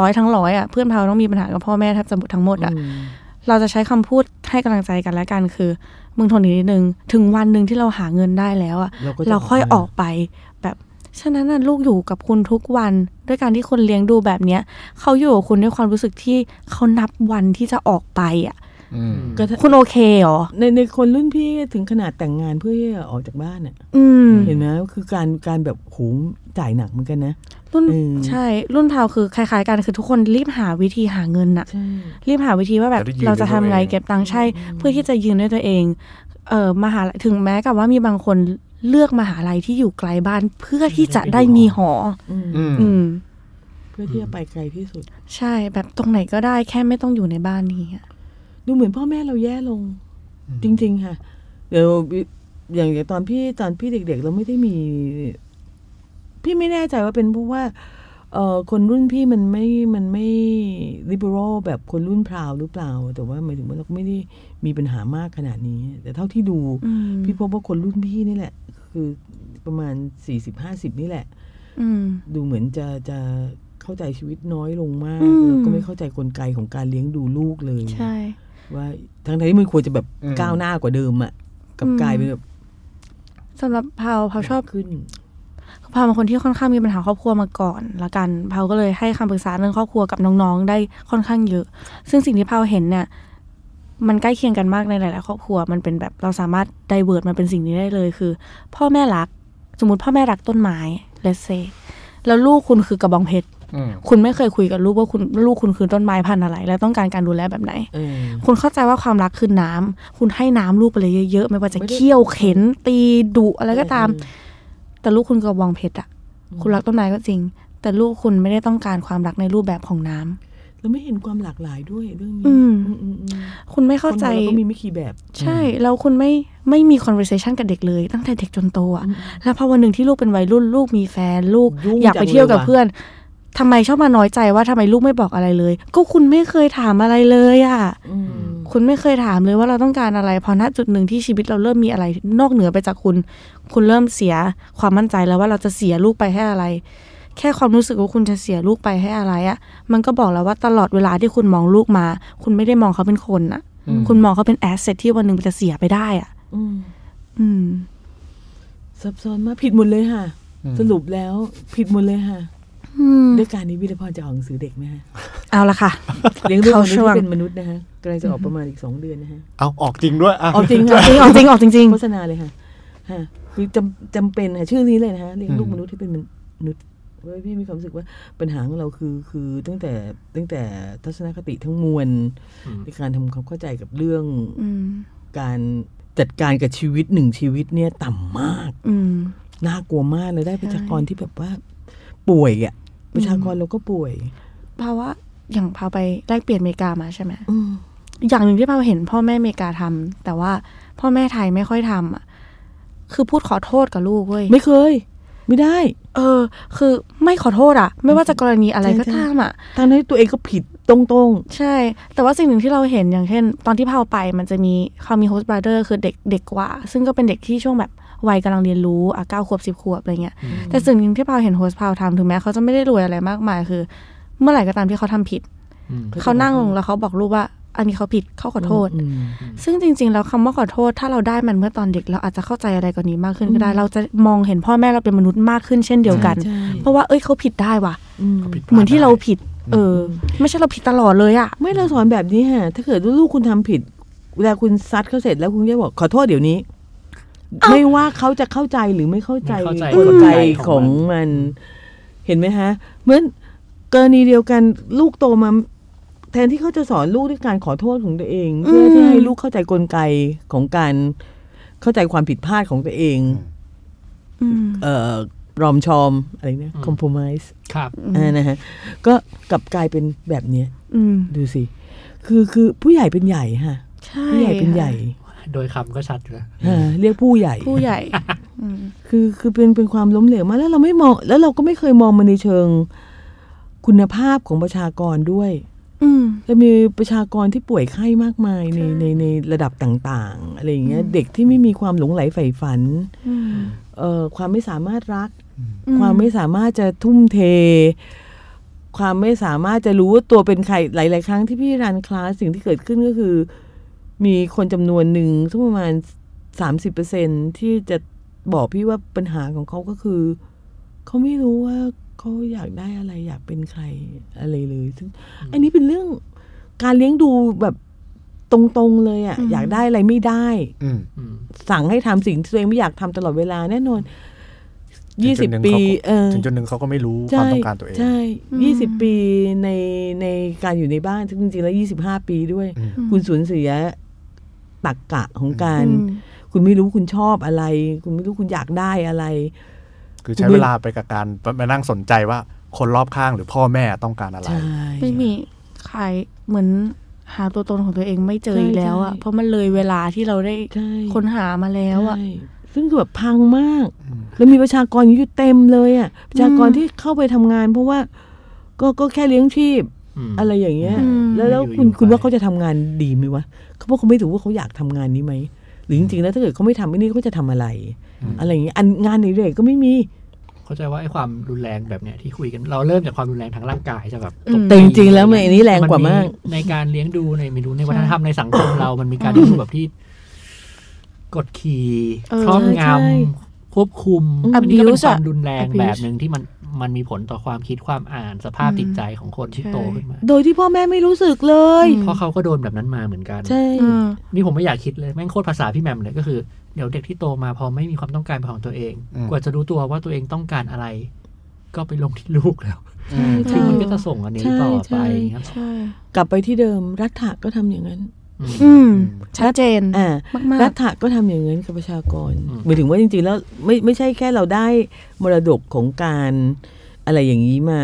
ร้อยทั้งร้อยอะเพื่อนพาวต้องมีปัญหากับพ่อแม่แทบจะหมดทั้งหมดอะเราจะใช้คำพูดให้กำลังใจกันและกันคือ มึงทนอีกนิดนึง ถึงวันหนึ่งที่เราหาเงินได้แล้วอะเราก็จะเราค่อยออออกกไปแบบ ฉะนั้นน่ะลูกอยู่กับคุณทุกวันด้วยการที่คุณเลี้ยงดูแบบเนี้ยเขาอยู่กับคุณด้วยความรู้สึกที่เขานับวันที่จะออกไปอะอืมก็ถ้าคุณโอเคเหรอในในคนรุ่นพี่ถึงขนาดแต่งงานเพื่อที่จะออกจากบ้านอะอืมเห็นไหมคือการการแบบโหมจ่ายหนักเหมือนกันนะรุ่นอืมใช่ รุ่นพาวคือคล้ายๆกันคือทุกคนรีบหาวิธีหาเงินอะใช่รีบหาวิธีว่าแบบจะได้ยืนเราจะทำไงด้วยตัวเองเก็บตังค์ใช่ เพื่อที่จะยืนด้วยตัวเองเออมหาลัยถึงแม้กับว่ามีบางคน เลือกมหาลัยที่อยู่ไกลบ้านเพื่อที่จะได้มีหออืมอืมอืมเพื่อที่จะไปไกลที่สุด ใช่แบบตรงไหนก็ได้แค่ไม่ต้องอยู่ในบ้านนี้อะดูเหมือนพ่อแม่เราแย่ลง จริง ๆ ค่ะ เดี๋ยวอย่างอย่างตอนพี่ตอนพี่เด็ก ๆ เราไม่ได้มี พี่ไม่แน่ใจว่าเป็นเพราะว่าเอ่อคนรุ่นพี่มันไม่มันไม่ liberal แบบคนรุ่นพราวหรือเปล่า แต่ว่าหมายถึงว่าเราก็ไม่ได้มีปัญหามากขนาดนี้ แต่เท่าที่ดูอืมพี่พบว่าคนรุ่นพี่นี่แหละ คือประมาณสี่สิบห้าสิบนี่แหละอืมดูเหมือนจะจะเข้าใจชีวิตน้อยลงมากอืมแล้วก็ไม่เข้าใจกลไกของการเลี้ยงดูลูกเลยใช่ว่าทั้งๆที่มันควรจะแบบอืมก้าวหน้ากว่าเดิมอะกลับอืมกลายเป็นแบบสำหรับพาวพาวชอบขึ้นพาวเป็นคนที่ค่อนข้างมีปัญหาครอบครัวมาก่อนละกันพาวก็เลยให้คำปรึกษาเรื่องครอบครัวกับน้องๆ ได้ค่อนข้างเยอะ ซึ่งสิ่งที่พาวเห็นเนี่ย มันใกล้เคียงกันมากในหลาย ๆ ครอบครัว มันเป็นแบบเราสามารถไดเวิร์ดมันเป็นสิ่งนี้ได้เลยคือ พ่อแม่รัก สมมติพ่อแม่รักต้นไม้เลสเซแล้วลูกคุณคือกระบองเพชรอืมคุณไม่เคยคุยกับลูกว่าคุณลูกคุณคือต้นไม้พันธุ์อะไร และต้องการการดูแลแบบไหนเออคุณเข้าใจว่าความรักคือน้ำคุณให้น้ำลูกไปเลยเยอะ ๆ ไม่ว่าจะไม่ได้เคี่ยวเข็นตีดุอะไรก็ตาม แต่ลูกคุณกระบองเพชรอะคุณรักต้นไม้ก็จริง แต่ลูกคุณไม่ได้ต้องการความรักในรูปแบบของน้ำ เราไม่เห็นความหลากหลายด้วยเรื่องนี้อืมอืมอืมอืมคุณไม่เข้าใจคนเราก็มีไม่กี่แบบ ใช่ แล้วคุณไม่ไม่มี conversation กับเด็กเลย ตั้งแต่เด็กจนโตอะแล้วพอวันหนึ่งที่ลูกเป็นวัยรุ่นลูกมีแฟนลูกยุ่งอยากไปเที่ยวกับจังเลยว่ะเพื่อนทำไมชอบมาน้อยใจว่าทำไมลูกไม่บอกอะไรเลย ก็คุณไม่เคยถามอะไรเลยอะอืมคุณไม่เคยถามเลยว่าเราต้องการอะไรพอณจุดหนึ่งที่ชีวิตเราเริ่มมีอะไร นอกเหนือไปจากคุณ คุณเริ่มเสียความมั่นใจแล้วว่าเราจะเสียลูกไปให้อะไร แค่ความรู้สึกว่าคุณจะเสียลูกไปให้อะไรอะมันก็บอกแล้วว่าตลอดเวลาที่คุณมองลูกมา คุณไม่ได้มองเขาเป็นคนอะอืมคุณมองเขาเป็นแอสเซทที่วันหนึ่งมันจะเสียไปได้อะอืมอืมซับซ้อนมากผิดหมดเลยค่ะอืมสรุปแล้วผิดหมดเลยค่ะอืมด้วยการนี้วิรพรจะออกหนังสือเด็กไหมฮะเอาละค่ะเลี้ยงลูกมเข้านุษย์ช่วงที่เป็นมนุษย์นะฮะกำลังจะออกประมาณอีกสองเดือนนะฮะเอาออกจริงด้วยอะออกจริงออค่ะกจริงออกจริงออกจริงโฆษณาเลยค่ะฮะคือจำจำเป็นค่ะชื่อนี้เลยนะฮะเลี้ยงลูกอืมมนุษย์ที่เป็นมนุษย์ เพราะว่าพี่มีความรู้สึกว่าปัญหาของเราคือคือตั้งแต่ตั้งแต่ทัศนคติทั้งมวลในการทำความเข้าใจกับเรื่องอืมการจัดการกับชีวิตหนึ่งชีวิตเนี่ยต่ำมากอืมน่ากลัวมากเลยได้ประชากรที่แบบว่า ป่วยอะประชากรเราก็ป่วยเพราะว่าอย่างพาไปแลกเปลี่ยนอเมริกามาใช่ไหมอืมอย่างหนึ่งที่พาเห็นพ่อแม่อเมริกาทำแต่ว่าพ่อแม่ไทยไม่ค่อยทำอะ คือพูดขอโทษกับลูกเว้ยไม่เคย ไม่ได้ เออ คือไม่ขอโทษอะไม่ว่าจะกรณีอะไรใช่ก็ใช่ตามอะทั้งที่ตัวเองก็ผิดตรงใช่ แต่ว่าสิ่งหนึ่งที่เราเห็นอย่างเช่น ตอนที่พาวไปมันจะมีเขามี host brother คือเด็กเด็กกว่า ซึ่งก็เป็นเด็กที่ช่วงแบบวัยกำลังเรียนรู้อะเก้าขวบสิบขวบอะไรเงี้ย แต่สิ่งหนึ่งที่พาวเห็น host พาวทำถึงแม้เขาจะไม่ได้รวยอะไรมากมายคือ เมื่อไหร่ก็ตามที่เขาทำผิดอืมๆเขานั่งลงแล้วเขาบอกลูกว่า อันนี้เขาผิดเขาขอโทษอืมซึ่งจริง ๆ แล้วคำว่าขอโทษ ถ้าเราได้มันเมื่อตอนเด็ก เราอาจจะเข้าใจอะไรกว่านี้มากขึ้นก็ได้อืมเราจะมองเห็นพ่อแม่เราเป็นมนุษย์มากขึ้นเช่นเดียวกันใช่เพราะว่าเอ้ยเขาผิดได้ว่ะอืมก็ผิดพลดเหมือนที่เราได้ผิด เออ ไม่ใช่เราผิดตลอดเลยอะไม่เราสอนแบบนี้ฮะถ้าเกิดว่าลูกคุณทำผิด เวลาคุณซัดเขาเสร็จแล้วคุณจะบอกขอโทษเดี๋ยวนี้ไม่ว่าเขาจะเข้าใจหรือไม่เข้าใจไม่เข้าใจกลไกกลไกขขอองงมันมัน เห็นไหมฮะ เหมือนกรณีเดียวกันลูกโตมา แทนที่เขาจะสอนลูกด้วยการขอโทษของตัวเอง เพื่อที่ให้ลูกเข้าใจกลไกของการเข้าใจความผิดพลาดของตัวเองอืมเอ่อรอมชอมอะไรเนี่ยอืมคอมโพมิสครับอ่านะฮะก็กลับกลายเป็นแบบเนี้ยอืมดูสิ คือคือผู้ใหญ่เป็นใหญ่ฮะใช่ผู้ใหญ่เป็นใหญ่ โดยคำก็ชัดอยู่แล้วฮะเรียกผู้ใหญ่ผู้ใหญ่อืมคือคือเป็นเป็นความล้มเหลวมากแล้วเราไม่มอง แล้วเราก็ไม่เคยมองมาในเชิง คุณภาพของประชากรด้วย อืมแล้วมีประชากรที่ป่วยไข้มากมายในใช่ในในระดับต่างๆ อะไรอย่างเงี้ยเด็กที่ไม่มีความหลงไหลใฝ่ฝันอืมเอ่อความไม่สามารถรักอืความไม่สามารถจะทุ่มเท ความไม่สามารถจะรู้ว่าตัวเป็นใครหลาย ๆ ครั้งที่พี่รันคลาสสิ่งที่เกิดขึ้นก็คือ มีคนจำนวนหนึ่งสักประมาณสามสิบเปอร์เซ็นที่จะบอกพี่ว่าปัญหาของเขาก็คือ เขาไม่รู้ว่า เขาอยากได้อะไรอยากเป็นใครอะไรเลยซึ่งอันนี้เป็นเรื่องการเลี้ยงดูแบบตรงๆเลยอะ่ะอืมอยากได้อะไรไม่ได้อืมอืมสั่งให้ทำสิ่งที่ตัวเองไม่อยากทำตลอดเวลาแน่นอนถึยี่งจุสิดบหนึ่งปีเขาก็เออถึงจุดหนึ่งเขาก็ไม่รู้ความต้องการตัวเอง ใช่อืมยี่สิบปีในในการอยู่ในบ้านซึ่งจริงๆแล้วยี่สิบห้าปีด้วยอืมคุณสูญเสียตักกะของการอืมคุณไม่รู้คุณชอบอะไร คุณไม่รู้คุณอยากได้อะไร คือใช้เวลาไปกับการมานั่งสนใจว่าคนรอบข้างหรือพ่อแม่ต้องการอะไรใช่ไม่มีใครเหมือนหาตัวตนของตัวเองไม่เจออีกแล้วอะใช่เพราะมันเลยเวลาที่เราได้ใช่ค้นหามาแล้วอะใช่ซึ่งคือแบบพังมากอืมแล้วมีประชากรอยู่เต็มเลยอะประชากรอืมที่เข้าไปทำงาน เพราะว่าก็ก็แค่เลี้ยงชีพอืมอะไรอย่างเงี้ยอืมแล้วแล้วอยู่คุณอยู่คุณไปว่าเขาจะทำงานดีไหมวะเขาบอกเขาไม่รู้ว่าเขาอยากทำงานนี้ไหมห รือจริงๆแล้วถ้าเกิดเขาไม่ทำไอ้นี่เขาจะทำอะไรอืมอะไรอย่างเงี้ยอันงานในเรกก็ไม่มี เข้าใจว่าไอ้ความรุนแรงแบบเนี้ยที่คุยกันเราเริ่มจากความรุนแรงทางร่างกายใช่แบบอืมแต่จริงๆแล้วมันอันนี้แรงกว่ามาก ในการเลี้ยงดูในไม่รู้ในวัฒนธรรมในสังคมเรามันมีการเลี้ยงดูแบบที่กดขี่เออครอบงใช่ำควบคุมอืมอันนี้ก็เป็น abuse ความอะรุนแรง abuse แบบหนึ่งที่มัน มันมีผลต่อความคิดความอ่านสภาพอืมจิตใจของคนที่ใช่โตขึ้นมา โดยที่พ่อแม่ไม่รู้สึกเลยอืมเพราะเขาก็โดนแบบนั้นมาเหมือนกัน ใช่อืมนี่ผมไม่อยากคิดเลยแม่งโคตรภาษาพี่แหมมเลยก็คือ เดี๋ยวเด็กที่โตมาพอไม่มีความต้องการเป็นของตัวเองอืมกว่าจะรู้ตัวว่าตัวเองต้องการอะไร ก็ไปลงที่ลูกแล้วใช่คือใช่มันก็จะส่งอันนี้ต่อใช่ไปใช่ครับใช่กลับไปที่เดิมรัฐะก็ทำอย่างนั้น อืมอืมชัดเจนอ่ามากรัฐะก็ทำอย่างนั้นกับประชากรอืมหมายถึงว่าจริง ๆ แล้วไม่ไม่ใช่แค่เราได้มรดกของการอะไรอย่างนี้มา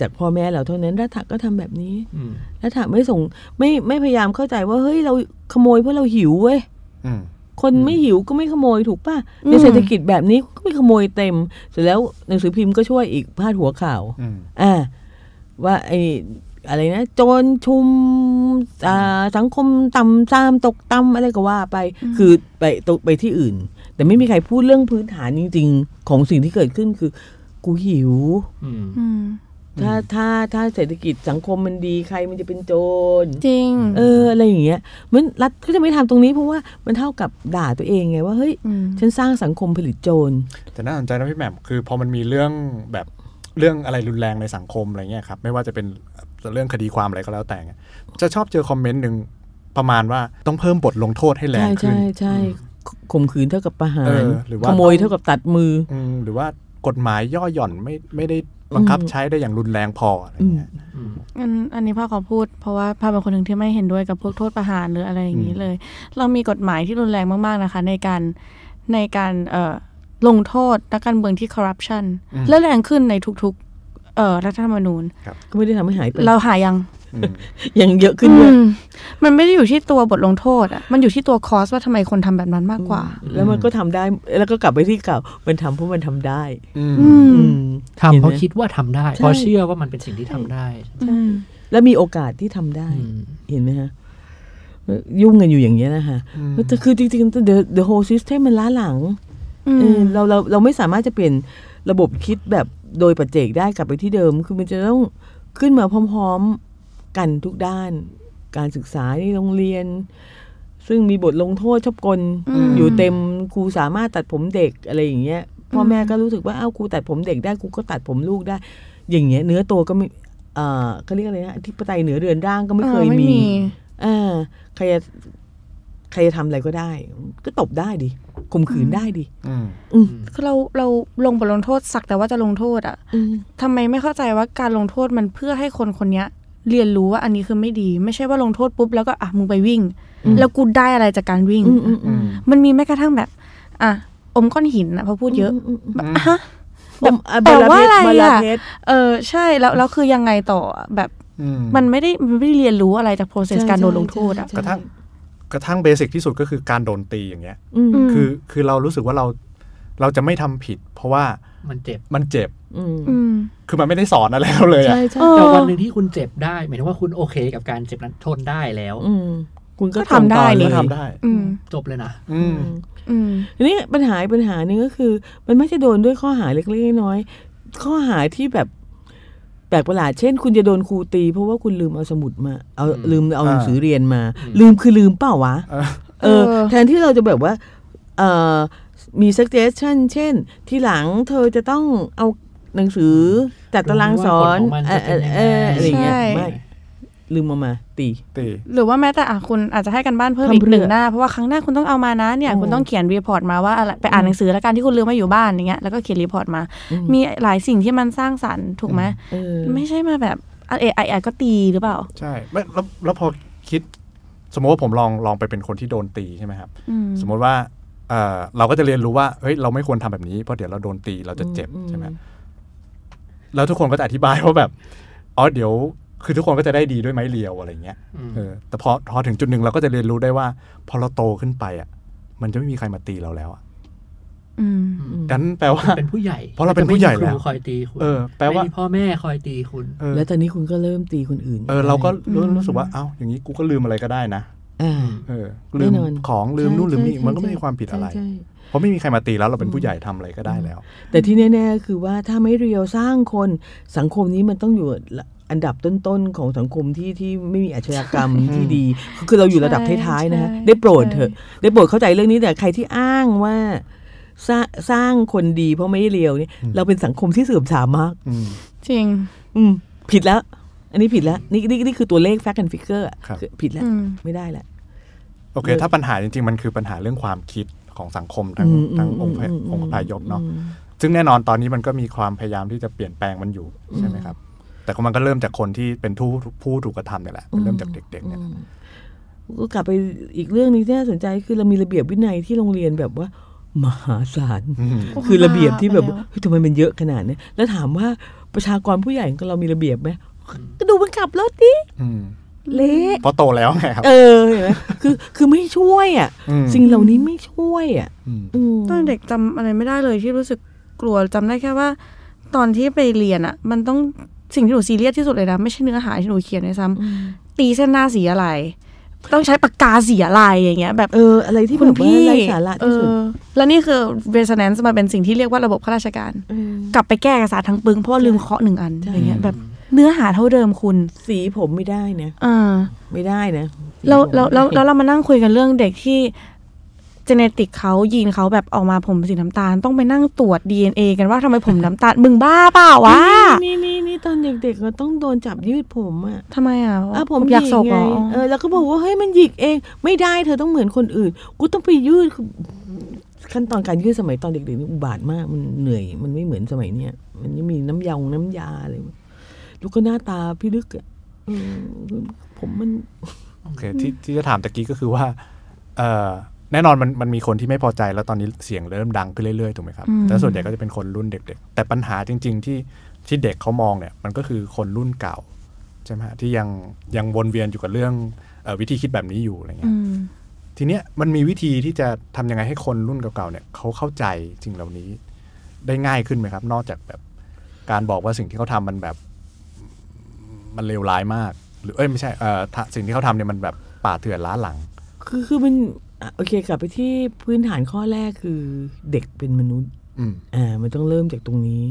จากพ่อแม่เราเท่านั้นรัฐะก็ทำแบบนี้อืมรัฐะไม่ส่งไม่ไม่พยายามเข้าใจว่าเฮ้ยเราขโมยเพราะเราหิวเว้ยอืมคนไม่หิวก็ไม่ขโมยถูกป่ะอืมในเศรษฐกิจแบบนี้ก็ไม่ขโมยเต็ม เสร็จแล้วหนังสือพิมพ์ก็ช่วยอีกพาดหัวข่าวอืมอ่าว่าไอ้ อะไรนะโจรชุมอ่าสังคมต่ำซามตกต่ำอะไรก็ว่าไป คือไปตกไปที่อื่น แต่ไม่มีใครพูดเรื่องพื้นฐานจริง ๆ ของสิ่งที่เกิดขึ้นคือ กูหิวอืมๆอืมถ้าถ้าถ้าเศรษฐกิจสังคมมันดีใครมันจะเป็นโจรจริง เอออะไรอย่างเงี้ยเหมือนรัฐก็จะไม่ทำตรงนี้เพราะว่ามันเท่ากับด่าตัวเองไงว่าเฮ้ยอืมฉันสร้างสังคมผลิตโจรแต่น่าสนใจนะพี่แหม่มคือพอมันมีเรื่องแบบเรื่องอะไรรุนแรงในสังคมอะไรเงี้ยครับ ไม่ว่าจะเป็น เรื่องคดีความอะไรก็แล้วแต่เนี่ยจะชอบเจอคอมเมนต์หนึ่งประมาณว่าต้องเพิ่มบทลงโทษให้แรงใช่ขึ้นใช่ใช่ข่มขืนเท่ากับประหาเอรอหรือว่าขโมยเท่ากับตัดมืออืมหรือว่ากฎหมายย่อหย่อนไม่ไม่ได้บังคับอืมใช้ได้อย่างรุนแรงพออะไรเงี้ยอืมอันอันนี้พ่อขอพูดเพราะว่าพ่อเป็นคนหนึ่งที่ไม่เห็นด้วยกับพวกโทษประหารหรืออะไรอย่างนี้เลย เรามีกฎหมายที่รุนแรงมากๆนะคะ ในการในการเอ่อลงโทษนักการเมืองที่คอร์รัปชันอืมและแรงขึ้นในทุกๆ เอ่อรัฐธรรมนูญก็ไม่ได้ทำให้หายไปเราหายังอืมยังเยอะขึ้นด้วยอืมมันไม่ได้อยู่ที่ตัวบทลงโทษอะมันอยู่ที่ตัวคอสว่าทำไมคนทำแบบนั้นมากกว่า แล้วมันก็ทำได้ แล้วก็กลับไปที่เก่ามันทำเพราะมันทำได้ อืมอืมอืมทำเพราะห็นไหมคิดว่าทำได้ใช่เพราะเชื่อว่ามันเป็นสิ่งที่ทำได้อืมแล้วมีโอกาสที่ทำได้อืมเห็นไหมฮะยุ่งกันอยู่อย่างเงี้ยนะคะอืมแต่คือจริงๆ the the whole system มันล้าหลังอืเออมเราเราเราไม่สามารถจะเปลี่ยนระบบคิดแบบ โดยปัจเจกได้กลับไปที่เดิม คือมันจะต้องขึ้นมาพร้อม ๆ กันทุกด้าน การศึกษาในโรงเรียน ซึ่งมีบทลงโทษชอบกลอืมอยู่เต็มครูสามารถตัดผมเด็กอะไรอย่างเงี้ยพ่อแม่ก็รู้สึกว่าอ้าวครูตัดผมเด็กได้ครูก็ตัดผมลูกได้ อย่างเงี้ย เนื้อตัวก็ไม่เอ่อเขาเรียกอะไรนะอธิปไตยเหนือเรือนร่างก็ไม่เคยออมีอ่าใครจะ ใครจะทำอะไรก็ได้ ก็ตบได้ดิข่มขืนได้ดิอืมอืมคือเราเราลงบทลงโทษสักแต่ว่าจะลงโทษอะอืมทำไมไม่เข้าใจว่าการลงโทษมันเพื่อให้คนคนเนี้ยเรียนรู้ว่าอันนี้คือไม่ดี ไม่ใช่ว่าลงโทษปุ๊บแล้วก็อะมึงไปวิ่ง แล้วกูได้อะไรจากการวิ่งอืมอืมอืมมันมีแม้กระทั่งแบบ อะอมก้อนหินนะพอพูดเยอะมมแบบฮะแบบแปลว่าอะไรบาลาอะเพชรเออใช่แล้วแล้วคือยังไงต่ออะแบบอืมมันไม่ได้มันไม่ได้เรียนรู้อะไรจาก process ใช่การโดนใช่ลงโทษอะใช่กระทั่ง กระทั่งเบสิกที่สุดก็คือการโดนตีอย่างเงี้ยอืมอืมคือคือเรารู้สึกว่าเราเราจะไม่ทำผิด เพราะว่ามันเจ็บมันเจ็บอืมอืมคือมันไม่ได้สอนอะไรเราเลยอะใช่ใช่เออแต่วันหนึ่งที่คุณเจ็บได้หมายถึงว่าคุณโอเคกับการเจ็บนั้นทนได้แล้วอืมคุณก็ก็ทำได้ส่งต่อนี่ก็ทำได้อืมจบเลยนะอืมอืมทีนี้ปัญหาอีกปัญหาหนึ่งก็คือ มันไม่ใช่โดนด้วยข้อหาเล็กๆน้อยๆข้อหาที่แบบแปลกประหลาดเช่น คุณจะโดนครูตี เพราะว่าคุณลืมเอาสมุดมา เอาอืมลืมเอาหนังสือเรียนมาอืมลืมคือลืมเปล่าวะเออเออเออ แทนที่เราจะแบบว่าเออมี suggestion เช่น ที่หลังเธอจะต้องเอาหนังสือจัดตารางสอนรู้ว่าผลของมันเอจะอเอเป็นยังไงอเอออะไรเงี้ยใช่ไม่ ลืมเอามา ตีตี หรือว่าแม้แต่อะคุณอาจจะให้กันบ้านเพิ่มทำอีกเพื่อหนึ่งหน้า เพราะว่าครั้งหน้าคุณต้องเอามานะเนี่ยอืมคุณต้องเขียนรีพอร์ตมาว่าอะไรไปอ่านหนังสือแล้วการที่คุณลืมมาอยู่บ้านอย่างเงี้ยแล้วก็เขียนรีพอร์ตมาอืมมีหลายสิ่งที่มันสร้างสรรค์ถูกไหมเออไม่ใช่มาแบบเอไอไอก็ตีหรือเปล่า ใช่ไม่แล้วแล้วพอคิด สมมติว่าผมลองลองไปเป็นคนที่โดนตีใช่ไหมครับอืมสมมติว่าเออเราก็จะเรียนรู้ว่าเฮ้ยเราไม่ควรทำแบบนี้เพราะเดี๋ยวเราโดนตีเราจะเจ็บอืมใช่ไหมแล้วทุกคนก็จะอธิบายว่าแบบอ๋อเดี๋ยว คือทุกคนก็จะได้ดีด้วยไม้เรียวอะไรเงี้ยอืมเออแต่พอพอถึงจุดหนึ่งเราก็จะเรียนรู้ได้ว่า พอเราโตขึ้นไปอะ มันจะไม่มีใครมาตีเราแล้วอะอืมดันแปลว่าเป็นผู้ใหญ่ เพราะเราเป็นผู้ใหญ่แล้วไม่มีครูคอยตีคุณเออแปลว่าไม่มีพ่อแม่คอยตีคุณเออแล้วตอนนี้คุณก็เริ่มตีคนอื่น เออเราก็รู้อืมรู้สึกว่าเอ้าอย่างนี้กูก็ลืมอะไรก็ได้นะอ่าเออลืมแน่นอนของลืมนู่นลืมนี่ใช่มันก็ไม่ใช่มีความผิดอะไรใช่ใช่เพราะไม่มีใครมาตีแล้วเราเป็นผู้ใหญ่ทำอะไรก็ได้แล้ว แต่ที่แน่ ๆ คือว่าถ้าไม่เรียวสร้างคนสังคมนี้มันต้องอยู่ อันดับต้นๆของสังคมที่ที่ไม่มีอาชญากรรมที่ดี คือเราอยู่ระดับท้ายๆนะฮะใช่ได้โปรดใช่เถอะ ได้โปรดเข้าใจเรื่องนี้แต่ใครที่อ้างว่าสร้างสร้างคนดีเพราะไม่เรียวเนี่ยอืมเราเป็นสังคมที่เสื่อมทรามมากอืมจริง อืม ผิดแล้ว อันนี้ผิดแล้ว นี่นี่นี่คือตัวเลข fact and figure อะครับคือผิดแล้วอืมไม่ได้แหละโอเคเออถ้าปัญหาจริง ๆ มันคือปัญหาเรื่องความคิดของสังคมทั้งอืมทั้งองค์อืมองค์พายพเนาะอืมซึ่งแน่นอนตอนนี้มันก็มีความพยายามที่จะเปลี่ยนแปลงมันอยู่ใช่ไหมครับ แต่ก็มันก็เริ่มจากคนที่เป็นผู้ผู้ถูกกระทำเนี่ยแหละมันเริ่มจากเด็กๆเนี่ยแหละก็กลับไปอีกเรื่องหนึงที่น่าสนใจคือเรามีระเบียบวินัยที่โรงเรียนแบบว่ามหาศาลอืมโอ้โหคือระเบียบที่แบบบ้าไปแล้วเฮ้ยทำไมมันเยอะขนาดนี้แล้วถามว่าประชากรผู้ใหญ่ของเรามีระเบียบไหมก็ดูมันขับรถดิอืมเละเพราะโตแล้วไงครับเออเห็นไหมคือคือไม่ช่วยอะมสิ่งเหล่านี้ไม่ช่วยอะอืมอืมตอนเด็กจำอะไรไม่ได้เลยที่รู้สึกกลัวจำได้แค่ว่า ตอนที่ไปเรียนอะมันต้อง สิ่งที่หนูซีเรียสที่สุดเลยนะ ไม่ใช่เนื้อหาที่หนูเขียนด้วยซ้ำตีเส้นหน้าสีอะไร ต้องใช้ปากกาสีอะไรอย่างเงี้ย แบบเอออะไรที่คุณแบบว่าพี่ไร้สาระที่สุดเออแล้วนี่คือ resonance มาเป็นสิ่งที่เรียกว่าระบบข้าราชการเออกลับไปแก้เอกสารทั้งปึ้งเพราะว่าลืมเคาะหนึ่งอันใช่อย่างเงี้ยแบบเนื้อหาเท่าเดิมคุณ สีผมไม่ได้นะอ่าไม่ได้นะสีแล้วผมแล้วแล้วไม่ได้แล้วเรามานั่งคุยกันเรื่องเด็กที่เจเนติกเขายีนเขาแบบออกมาผมสีน้ำตาล ต้องไปนั่งตรวจ DNA กันว่าทำไมผมน้ำตาล มึงบ้าเปล่าวะ นี่นี่นี่ตอนเด็กๆก็ต้องโดนจับยืดผมอะทำไมอะอะผมอยากหยิโศกไงเหรอเออแล้วก็บอกว่าเฮ้ยมันหยิกเอง ไม่ได้เธอต้องเหมือนคนอื่น กูต้องไปยืดคือขั้นตอนการยืดสมัยตอนเด็กๆนี่อุบาทมากมันเหนื่อย มันไม่เหมือนสมัยเนี้ยมันยังมีน้ำยาน้ำยาอะไรแล้วก็หน้าตาพี่ลึกอะเออผมมันโอเคที่ที่จะถามตะกี้ก็คือว่า เออแน่นอนมันมันมีคนที่ไม่พอใจแล้วตอนนี้เสียงเริ่มดังขึ้นเรื่อยๆถูกไหมครับอืมแต่ส่วนใหญ่ก็จะเป็นคนรุ่นเด็ก ๆ แต่ปัญหาจริง ๆ ที่ ที่เด็กเขามองเนี่ยมันก็คือคนรุ่นเก่าใช่ไหมฮะที่ยังยังวนเวียนอยู่กับเรื่องเออวิธีคิดแบบนี้อยู่อะไรเงี้อืยมทีเนี้ยมันมีวิธีที่จะทำยังไงให้คนรุ่นเก่าๆเนี่ยเขาเข้าใจสิ่งเหล่านี้ได้ง่ายขึ้นไหมครับ นอกจากแบบการบอกว่าสิ่งที่เขาทำมันแบบ มันเลวร้ายมาก หรือเอ้ยไม่ใช่เอ่อถ้าสิ่งที่เขาทำเนี่ยมันแบบป่าเถื่อนล้าหลัง คือคือมันอะโอเคกลับไปที่พื้นฐานข้อแรกคือเด็กเป็นมนุษย์อืมอ่ามันต้องเริ่มจากตรงนี้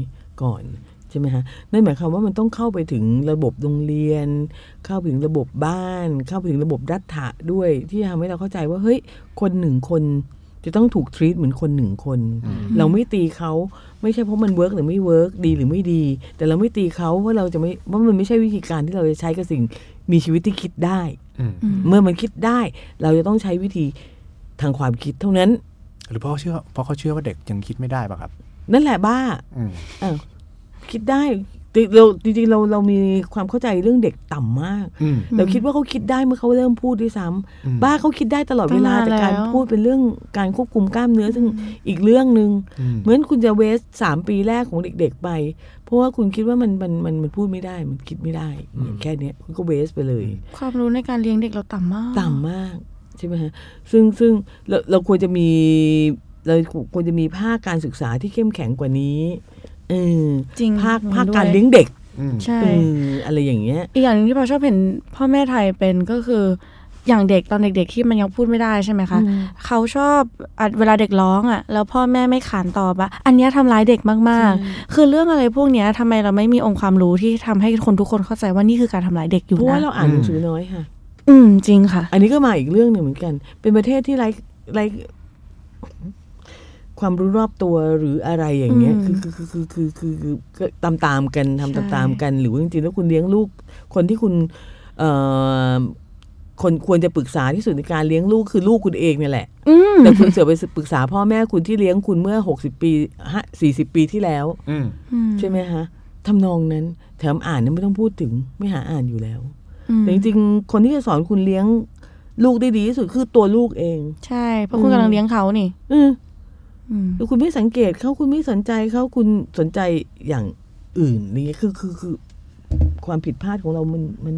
ก่อน ใช่ไหมฮะนั่นหมายความว่ามันต้องเข้าไปถึงระบบโรงเรียน เข้าไปถึงระบบบ้าน เข้าไปถึงระบบรัฐอะด้วย ที่ทำให้เราเข้าใจว่าเฮ้ยคนหนึ่งคนจะต้องถูก treat เหมือนคนหนึ่งคน เราไม่ตีเขาไม่ใช่เพราะมัน work หรือไม่ work ดีหรือไม่ดี แต่เราไม่ตีเขาว่าเราจะไม่ว่ามันไม่ใช่วิธีการที่เราจะใช้กับสิ่งมีชีวิตที่คิดได้อืมเมื่อมันคิดได้ เราจะต้องใช้วิธีทางความคิดเท่านั้น หรือเพราะเขาเชื่อเพราะเขาเชื่อว่าเด็กยังคิดไม่ได้ป่ะครับ นั่นแหละบ้าอืมอ้าว คิดได้จริงเราจริงๆเราเรามีความเข้าใจเรื่องเด็กต่ำมากอืมเราคิดว่าเขาคิดได้เมื่อเขาเริ่มพูดด้วยซ้ำอืมบ้าเขาคิดได้ตลอดเวลาตั้งนานแต่การแล้วพูดเป็นเรื่องการควบคุมกล้ามเนื้อซึ่งอีกเรื่องหนึ่งอืมเหมือนคุณจะเวสสามปีแรกของเด็ก ๆไป เพราะว่าคุณคิดว่ามันมันมันมันพูดไม่ได้มันคิดไม่ได้อย่างแค่เนี้ยคุณก็เวสไปเลย ความรู้ในการเลี้ยงเด็กเราต่ำมาก ต่ำมากใช่ไหมฮะซึ่งซึ่งเราเราควรจะมีเราควรจะมีภาคการศึกษาที่เข้มแข็งกว่านี้ เออจริงภาคเห็นภาคด้วยการเลี้ยงเด็กอืมใช่เอออะไรอย่างเงี้ย อีกอย่างหนึงที่พอชอบเห็นพ่อแม่ไทยเป็นก็คืออย่างเด็กตอนเด็กๆที่มันยังพูดไม่ได้ใช่ไหมคะอืมเขาชอบอะเวลาเด็กร้องอะ แล้วพ่อแม่ไม่ขานตอบอะอันเนี้ยทำร้ายเด็กมากๆ คือเรื่องอะไรพวกเนี้ยทำไมเราไม่มีองค์ความรู้ที่ทำให้คนทุกคนเข้าใจว่านี่คือการทำร้ายเด็กอยู่เพราะว่านะเราอ่านหนังสือน้อยค่ะ อืมจริงค่ะ อันนี้ก็มาอีกเรื่องหนึ่งเหมือนกัน เป็นประเทศที่ไร้ไร้ ความรู้รอบตัวหรืออะไรอย่างเงี้ยอืคือมคือคือคือคือคือคือตามตามๆกันทำใช่ตามตามๆกัน หรือว่าจริงๆแล้วคุณเลี้ยงลูก คนที่คุณเอ่อคนควรจะปรึกษาที่สุดในการเลี้ยงลูกคือลูกคุณเองเนี่ยแหละอืมแต่คุณเสือไปปรึกษาพ่อแม่คุณที่เลี้ยงคุณเมื่อหกสิบปีสี่สิบปีที่แล้วอืมอืมใช่ไหมฮะทำนองนั้น แถมอ่านเนี่ยไม่ต้องพูดถึงไม่หาอ่านอยู่แล้วอืมแต่จริงๆคนที่จะสอนคุณเลี้ยงลูกได้ดีที่สุดคือตัวลูกเอง ใช่ เพราะคุณกำลังเลี้ยงเขานี่ อืออืม แล้วคุณไม่สังเกตเขาคุณไม่สนใจเขาคุณสนใจอย่างอื่นนี่คือคือคือความผิดพลาดของเรามันมัน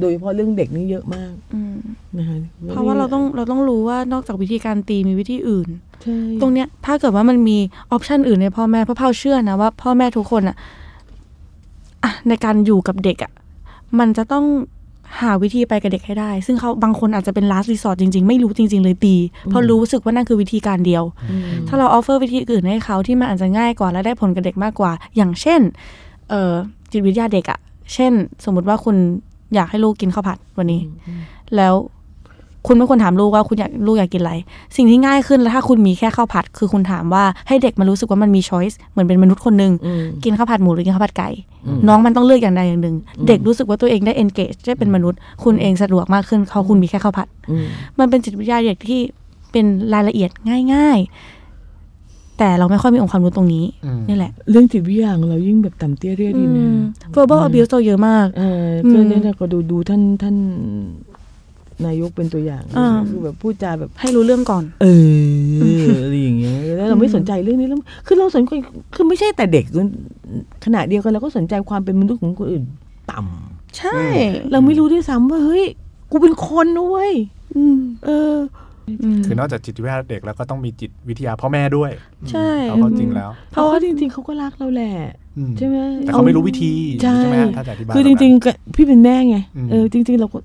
โดยเฉพาะเรื่องเด็กนี่เยอะมากอืมนะคะเพราะว่าเราต้องเราต้องรู้ว่านอกจากวิธีการตีมีวิธีอื่นใช่ตรงเนี้ยถ้าเกิดว่ามันมีออปชันอื่นในพ่อแม่เพราะเผาเชื่อนะว่าพ่อแม่ทุกคนอะอะในการอยู่กับเด็กอะมันจะต้อง หาวิธีไปกับเด็กให้ได้ ซึ่งเขาบางคนอาจจะเป็น last resort จริง ๆ ไม่รู้จริง ๆ เลยตี เพราะรู้สึกว่านั่นคือวิธีการเดียวอืมถ้าเราออฟเฟอร์วิธีอื่นให้เขาที่มันอาจจะง่ายกว่าและได้ผลกับเด็กมากกว่า อย่างเช่นเอ่อจิตวิทยาเด็กอะเช่น สมมุติว่าคุณอยากให้ลูกกินข้าวผัดวันนี้ แล้ว คุณไม่ควรถามลูกว่าคุณอยากลูกอยากกินอะไร สิ่งที่ง่ายขึ้นแล้วถ้าคุณมีแค่ข้าวผัด คือคุณถามว่าให้เด็กมันรู้สึกว่ามันมีช้อยส์เหมือนเป็นมนุษย์คนหนึ่งอืมกินข้าวผัดหมูหรือกินข้าวผัดไก่อืมน้องมันต้องเลือกอย่างใดอย่างหนึ่ง เด็กรู้สึกว่าตัวเองได้ engage ได้เป็นมนุษย์ คุณเองสะดวกมากขึ้นเขาคุณมีแค่ข้าวผัดอืมมันเป็นจิตวิทยาเด็กที่เป็นรายละเอียดง่าย ๆ แต่เราไม่ค่อยมีองค์ความรู้ตรงนี้อืมนี่แหละ เรื่องจิตวิทยาของเรายิ่งแบบต่ำเตี้ยเรียดินนะ verbal abuse เราเยอะมากเอออืมก็เนี่ยนะก็ดูดูท่านท่าน นายกเป็นตัวอย่างอ่าคือแบบพูดจาแบบให้รู้เรื่องก่อน เอออะไรอย่างเงี้ยแล้วเราไม่สนใจเรื่องนี้แล้วคือเราสนใจคือไม่ใช่แต่เด็กขณะเดียวกันเราก็สนใจความเป็นมนุษย์ของคนอื่น ต่ำใช่ เราไม่รู้ด้วยซ้ำว่าเฮ้ยกูเป็นคนนะเว้ยอืมเอออืมคือนอกจากจิตวิทยาเด็กแล้วก็ต้องมีจิตวิทยาพ่อแม่ด้วย ใช่เอาเข้าจริงแล้ว เพราะว่าจริง ๆเขาก็รักเราแหละอืมใช่ไหมแต่เขาไม่รู้วิธีใช่ไหมฮะถ้าจะอธิบายคือจริงๆก็พี่เป็นแม่ไงอืมเออจริง ๆ เราก็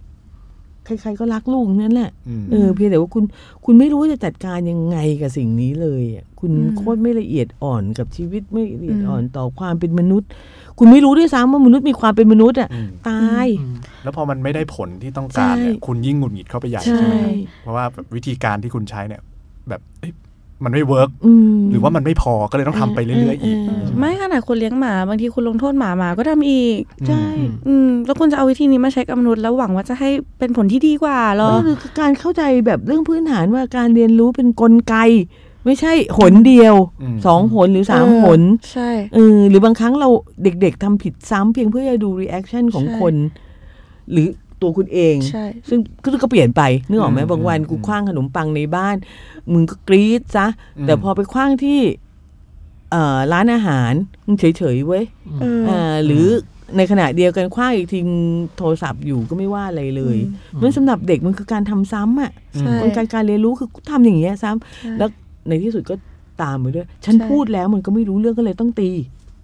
ใครๆก็รักลูกนั่นแหละอืมเออเพียงแต่ว่าคุณคุณไม่รู้ว่าจะจัดการยังไงกับสิ่งนี้เลยอะคุณอืมโคตรไม่ละเอียดอ่อนกับชีวิตไม่ละเอียดอืมอ่อนต่อความเป็นมนุษย์ คุณไม่รู้ด้วยซ้ำว่ามนุษย์มีความเป็นมนุษย์อะอืมตายอืมแล้วพอมันไม่ได้ผลที่ต้องการเนี่ยใช่คุณยิ่งหงุดหงิดเข้าไปใหญ่ใช่ใช่ไหมครับเพราะว่าแบบวิธีการที่คุณใช้เนี่ย แบบเอ้ย มันไม่เวิร์กอืมหรือว่ามันไม่พอก็เลยต้องทำไปเรื่อยๆอีกเออเออใช่หไม่ขนาดคนเลี้ยงหมา บางทีคุณลงโทษหมาหมาก็ทำอีก ใช่อืมอืมแล้วคุณจะเอาวิธีนี้มาใช้กับมนุษย์แล้วหวังว่าจะให้เป็นผลที่ดีกว่าเหรอก็คือการเข้าใจแบบเรื่องพื้นฐานว่าการเรียนรู้เป็นกลไก ไม่ใช่หนเดียวอืมสองหนหรือสามเออหนใช่เออหรือบางครั้งเราเด็กๆทำผิดซ้ำเพียงเพื่อจะดู reaction ของใช่คน หรือ ตัวคุณเองใช่ซึ่งก็ก็เปลี่ยนไปนึกออกไหมอืมบางวันอืมกูคว้างขนมปังในบ้าน มึงก็กรี๊ดซะอืมแต่พอไปคว้างที่เอ่อร้านอาหารมึงเฉยๆเว้ยเอออ่าหรือในขณะเดียวกันคว้างอีกทีโทรศัพท์อยู่ก็ไม่ว่าอะไรเลยอืมมันสำหรับเด็กมันคือการทำซ้ำอะใช่กลไกการเรียนรู้คือทำอย่างเงี้ยซ้ำใช่แล้วในที่สุดก็ตามไปด้วย ฉันใช่พูดแล้วมันก็ไม่รู้เรื่องก็เลยต้องตี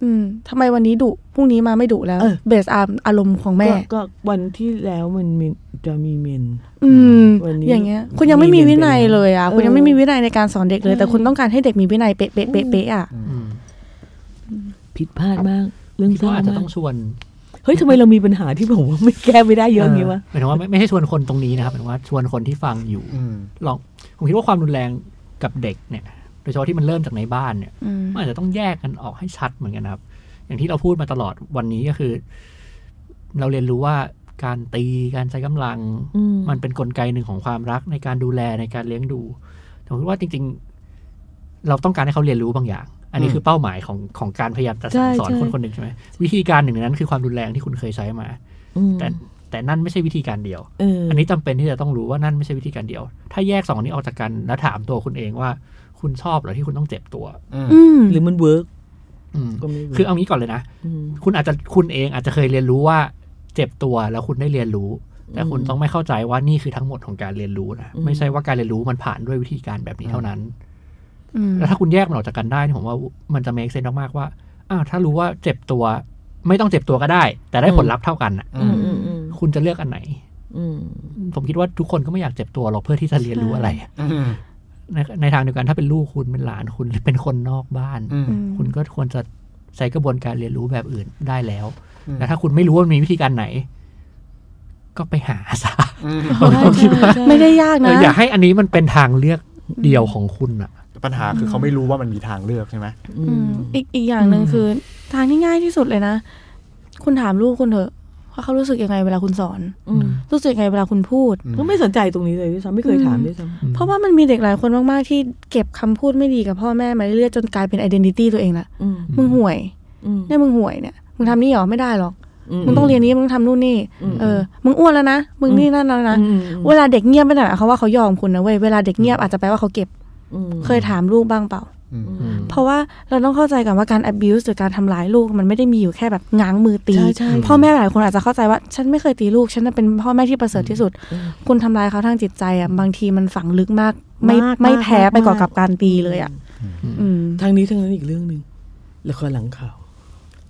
อืมทำไมวันนี้ดุพรุ่งนี้มาไม่ดุแล้วเออเบสอารอารมณ์ของแม่ ก็ก็วันที่แล้วมันมีจะมีเมนอืมวันนี้อย่างเงี้ยคุณยังไม่มีวินัยเลยอะเออคุณยังไม่มีวินัยในการสอนเด็กเลยใช่แต่คุณต้องการให้เด็กมีวินัยเป๊ะเป๊ะเป๊ะเป๊ะอะอืมผิดพลาดมาก เรื่องคิดเศร้าว่าอาจจะมาต้กองชวนเฮ้ยทำไมเรามีปัญหาที่ผมว่าไม่แก้ไม่ได้เยอะอย่างงี้วะหมายถึงว่าไม่ไม่ใช่ชวนคนตรงนี้นะครับหมายถึงว่าชวนคนที่ฟังอยู่อืมลองผมคิดว่าความรุนแรงกับเด็กเนี่ย โดยเฉพาะที่มันเริ่มจากในบ้านเนี่ยอืมมันอาจจะต้องแยกกันออกให้ชัดเหมือนกันนะครับ อย่างที่เราพูดมาตลอดวันนี้ก็คือ เราเรียนรู้ว่าการตีการใช้กำลังอืมมันเป็นนกลไกหนึ่งของความรักในการดูแลในการเลี้ยงดูผมคิดว่าจริง ๆ เราต้องการให้เขาเรียนรู้บางอย่าง อันนี้คือเป้าหมายของของการพยายามจะสั่งสอนคนคนหนึ่งใช่ไหมวิธีการหนึ่งในนั้นคือความรุนแรงที่คุณเคยใช้มาอืมแต่แต่นั่นไม่ใช่วิธีการเดียวเอออันนี้จำเป็นที่จะต้องรู้ว่านั่นไม่ใช่วิธีการเดียว ถ้าแยกสองอันนี้ออกจากกันแล้วถามตัวคุณเองว่า คุณชอบเหรอที่คุณต้องเจ็บตัวอืมอืมหรือมัน work อืมก็ไม่ work คือเอางี้ก่อนเลยนะมคุณอาจจะคุณเองอาจจะเคยเรียนรู้ว่าเจ็บตัวแล้วคุณได้เรียนรู้ แต่คุณต้องไม่เข้าใจว่านี่คือทั้งหมดของการเรียนรู้นะอืมไม่ใช่ว่าการเรียนรู้มันผ่านด้วยวิธีการแบบนี้เท่านั้นอืมแล้วถ้าคุณแยกมันออกจากกันได้นี่ผมว่ามันจะ make sense มากๆว่าอ้าวถ้ารู้ว่าเจ็บตัว ไม่ต้องเจ็บตัวก็ได้ แต่ได้ผลลัพธ์เท่ากันน่ะอืมอืมอืมคุณจะเลือกอันไหนอืมผมคิดว่าทุกคนก็ไม่อยากเจ็บตัวหรอกเพื่อที่จะเรียนรู้อะไรอืม ในในทางเดียวกันถ้าเป็นลูกคุณเป็นหลานคุณหรือเป็นคนนอกบ้านอืมอืมคุณก็ควรจะใช้กระบวนการเรียนรู้แบบอื่นได้แล้วอืมแต่ถ้าคุณไม่รู้ว่ามีวิธีการไหน ก็ไปหาซะอืมผมผมคิดว่าไม่ได้ยากเอนะออย่าให้อันนี้มันเป็นทางเลือกเดียวของคุณอะปัญหาคือเขาไม่รู้ว่ามันมีทางเลือกใช่ไหมอือืมมอีกอีกอย่างหนึ่งอืมคือ ทางที่ง่ายที่สุดเลยนะ คุณถามลูกคุณเถอะ ว่าเขารู้สึกยังไงเวลาคุณสอนอืมรู้สึกยังไงเวลาคุณพูดอืมก็ไม่สนใจตรงนี้เลยด้วยซ้ำไม่เคยถามด้วยซ้อืมเพราะว่ามันมีเด็กหลายคนมากๆที่เก็บคำพูดไม่ดีกับพ่อแม่มาเรื่อยๆจนกลายเป็น identity ตัวเองละำอืมมึงห่วยอืมเนี่ยมึงห่วยเนี่ยมึงทำนี่เหรอไม่ได้หรอกอืมมึงต้องเรียนนี้มึงทำนู่นนี่อืมเออมึงอ้วนแล้วนะมึงนี่นั่นแล้วนะอืมเวลาเด็กเงียบไม่ได้หมายความว่าเขายอมคุณนะเว้ยเวลาเด็กเงียบอาจจะแปลว่าเขาเก็บอืมเคยถามลูกบ้างเปล่าอืมอืม เพราะว่าเราต้องเข้าใจกันว่าการ abuse หรือการทำร้ายลูกมันไม่ได้มีอยู่แค่แบบง้างมือตีใช่ใช่พ่อแม่หลายคนอาจจะเข้าใจว่า ฉันไม่เคยตีลูก ฉันน่ะเป็นพ่อแม่ที่ประเสริฐที่สุดอืมคุณทำร้ายเขาทางจิตใจอะบางทีมันฝังลึกมาก ไม่มากไม่มากแพ้ไปกว่ามากับการตีเลยอะอืมทางนี้ทางนั้นอีกเรื่องหนึ่งละครหลังข่าว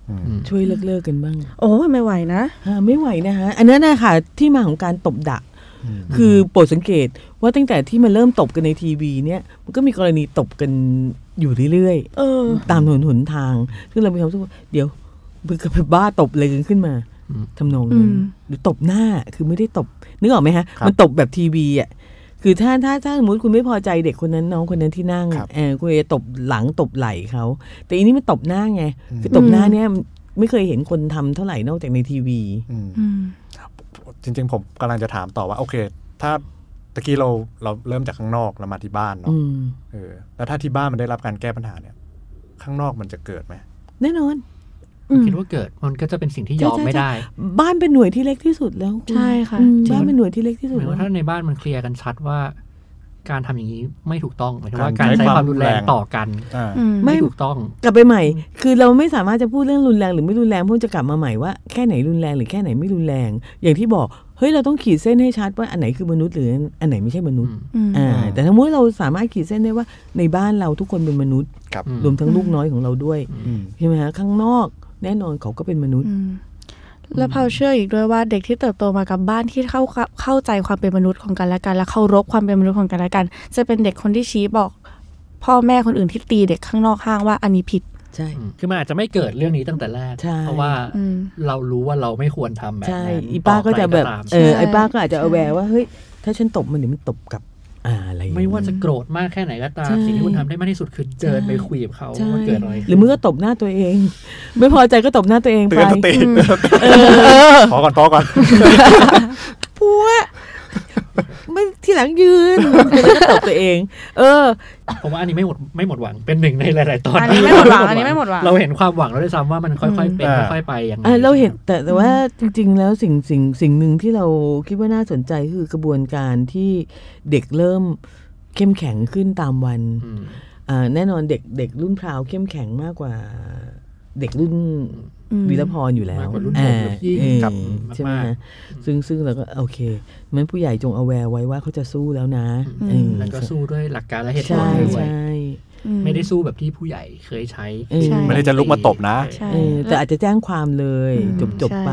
อืมช่วยเลิกเลิกๆกันบ้าง โอ้ยไม่ไหวนะฮะไม่ไหวนะฮะอันนั้นนะค่ะที่มาของการตบดะอืมคือโปรดสังเกตว่าตั้งแต่ที่มันเริ่มตบกันในทีวีเนี่ยมันก็มีกรณีตบกัน อยู่เรื่อยเออๆตามถนนหนทางซึ่งเรามีความรู้สึกว่าเดี๋ยวมึงกับไปบ้าตบอะไรกันขึ้นมาอืมทำนองนั้นอืมหรือตบหน้าคือไม่ได้ตบ นึกออกไหมฮะครับมันตบแบบทีวีอะคือถ้าถ้าถ้าสมมติคุณไม่พอใจเด็กคนนั้นน้องคนนั้นที่นั่งครับเออคุณจะตบหลังตบไหล่เขาแต่อันนี้มันตบหน้าไงอืมคือตบหน้าเนี่ยไม่เคยเห็นคนทำเท่าไหร่นอกจากในทีวีอืมอืมจริง ๆ ผมกำลังจะถามต่อว่า โอเค ถ้า ตะกี้เราเราเริ่มจากข้างนอกเรามาที่บ้านเนาะอืมเออ แล้วถ้าที่บ้านมันได้รับการแก้ปัญหาเนี่ย ข้างนอกมันจะเกิดไหมแน่นอนอืมคิดว่าเกิดมันก็จะเป็นสิ่งที่ยอมใช่ใช่ไม่ได้ บ้านเป็นหน่วยที่เล็กที่สุดแล้วณใช่ค่ะอืมจริงบ้านเป็นหน่วยที่เล็กที่หสุดมายแล้ว่าวถ้าในบ้านมันเคลียร์กันชัดว่า การทำอย่างนี้ไม่ถูกต้องหมายถึงว่าการการใช้ใช้ความรุนแรงความรุนแรงต่อกันอ่าอืมไม่ไม่ถูกต้อง กลับไปใหม่ คือเราไม่สามารถจะพูดเรื่องรุนแรงหรือไม่รุนแรงเพราะจะกลับมาใหม่ว่าแค่ไหนรุนแรงหรือแค่ไหนไม่รุนแรง อย่างที่บอก เฮ้ยเราต้องขีดเส้นให้ชัดว่าอันไหนคือมนุษย์หรืออันไหนไม่ใช่มนุษย์อืมอ่าแต่ถ้าเมื่อเราสามารถขีดเส้นได้ว่าในบ้านเราทุกคนเป็นมนุษย์ครับอืมรวมทั้งลูกน้อยของเราด้วยอืมใช่ไหมฮะข้างนอกแน่นอนเขาก็เป็นมนุษย์อืมแล้วพาวเชื่ออีกด้วยว่าเด็กที่เติบโตมากับบ้านที่เข้าเข้าใจความเป็นมนุษย์ของกันและกัน และเคารพความเป็นมนุษย์ของกันและกัน จะเป็นเด็กคนที่ชี้บอก พ่อแม่คนอื่นที่ตีเด็กข้างนอกห้างว่าอันนี้ผิด ใช่อืมคือมันอาจจะไม่เกิดเรื่องนี้ตั้งแต่แรกใช่เพราะว่าอืมเรารู้ว่าเราไม่ควรทำแบบใช่นั้นอีป้าก็จะแบบต่อใครตามเออใช่ไอ้ป้าก็อาจจะเอาแวร์ว่าเฮ้ยถ้าฉันตบมันเดี๋ยวมันตบกลับอ่าอะไรอย่งไม่เงี้ยว่าจะโกรธมากแค่ไหนก็ตามใช่สิ่งที่คุณทำได้มากที่สุดคือเดินไปคุยกับเขาใช่ว่าเกิดอะไรหรือมือก็ตบหน้าตัวเอง ไม่พอใจก็ตบหน้าตัวเองเตืไปอนสติพอก่อนพอก่อนพัว ไม่ที่หลังยืนแล้วก็ตบตัวเอง เออผมว่าอันนี้ไม่หมดไม่หมดหวังเป็นหนึ่งในหลาย ๆ ตอนอันนี้ไม่หมดหวังอันนี้ไม่หมดหวังเราเห็นความหวังแล้วด้วยซ้ำว่ามันค่อย ๆ เป็นอ่าค่อยๆไปยังไงเออเราเห็นแต่แต่ว่าจริง ๆ แล้วสิ่งสิ่งสิ่งหนึ่งที่เราคิดว่าน่าสนใจคือกระบวนการที่เด็กเริ่มเข้มแข็งขึ้นตามวันอืมอ่าแน่นอนเด็กเด็กรุ่นพราวเข้มแข็งมากกว่า เด็กรุ่นอืมวีรพรอยู่แล้วมากกว่ารุ่นผมกับพี่เออกับใช่ไหมมากๆฮะซึ่งซึ่งเราก็โอเคมันผู้ใหญ่จง aware ไว้ว่าเขาจะสู้แล้วนะอืมเออแล้วก็สู้ด้วยหลักการและเหตุผลใช่ด้วยใช่อืไม่ได้สู้แบบที่ผู้ใหญ่เคยใช้เออใช่ไม่ได้จะลุกมาตบนะใช่เออแต่อาจจะแจ้งความเลยอืมจบจบใช่ไป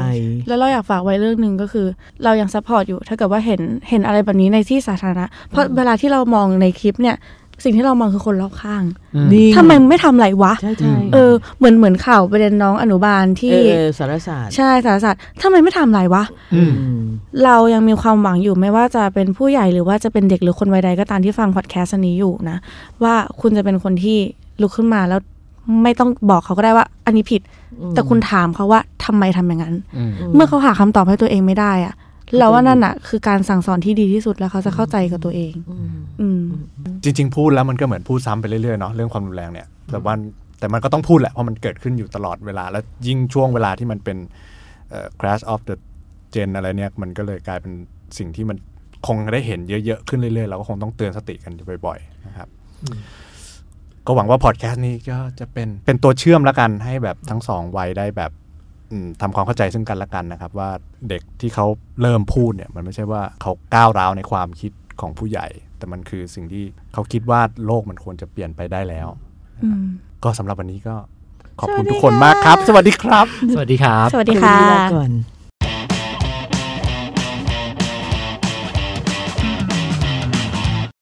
แล้วเราอยากฝากไว้เรื่องหนึ่งก็คือ เรายัง support อยู่ถ้าเกิดว่าเห็นเห็นอะไรแบบนี้ในที่สาธารณะเพราะเวลาที่เรามองในคลิปเนี่ย สิ่งที่เรามองคือคนรอบข้างนี่ทำไมไม่ทำอะไรวะใช่ใช่เออเหมือนเหมือนข่าวประเด็นน้องอนุบาลเอที่อเออสารศาสตร์ใช่สารศาสตร์ทำไมไม่ทำอะไรวะอืมอืมเรายังมีความหวังอยู่ไม่ว่าจะเป็นผู้ใหญ่หรือว่าจะเป็นเด็กหรือคนวัยใดก็ตามที่ฟังพอดแคสต์อันนี้อยู่นะ ว่าคุณจะเป็นคนที่ลุกขึ้นมาแล้วไม่ต้องบอกเขาก็ได้ว่า อันนี้ผิด แต่คุณถามเขาว่าทำไมทำอย่างนั้นอืมเมื่อเขาหาคำตอบให้ตัวเองไม่ได้อะ เราว่านั่นอะคือการสั่งสอนที่ดีที่สุดแล้วเขาจะเข้าใจกับตัวเองอืมอืมจริง ๆ พูดแล้วมันก็เหมือนพูดซ้ำไปเรื่อยๆเนาะเรื่องความรุนแรงเนี่ยแต่ว่าแต่มันก็ต้องพูดแหละเพราะมันเกิดขึ้นอยู่ตลอดเวลา แล้วยิ่งช่วงเวลาที่มันเป็นเอ่อ crash of the gen อะไรเนี่ยมันก็เลยกลายเป็นสิ่งที่มันคงได้เห็นเยอะๆขึ้นเรื่อยๆเราก็คงต้องเตือนสติกันอยู่บ่อยๆนะครับอืมก็หวังว่าพอดแคสต์นี้ก็จะเป็นเป็นตัวเชื่อมแล้วกันให้แบบทั้งสองวัยได้แบบอืม ทำความเข้าใจซึ่งกันและกันนะครับ ว่าเด็กที่เขาเริ่มพูดเนี่ยมันไม่ใช่ว่าเขาก้าวร้าวในความคิดของผู้ใหญ่ แต่มันคือสิ่งที่เขาคิดว่าโลกมันควรจะเปลี่ยนไปได้แล้วอืมก็สำหรับวันนี้ก็ขอบคุณสวัสดีทุกคนมากครับ สวัสดีครับ สวัสดีครับ สวัสดีค่ะลาก่อน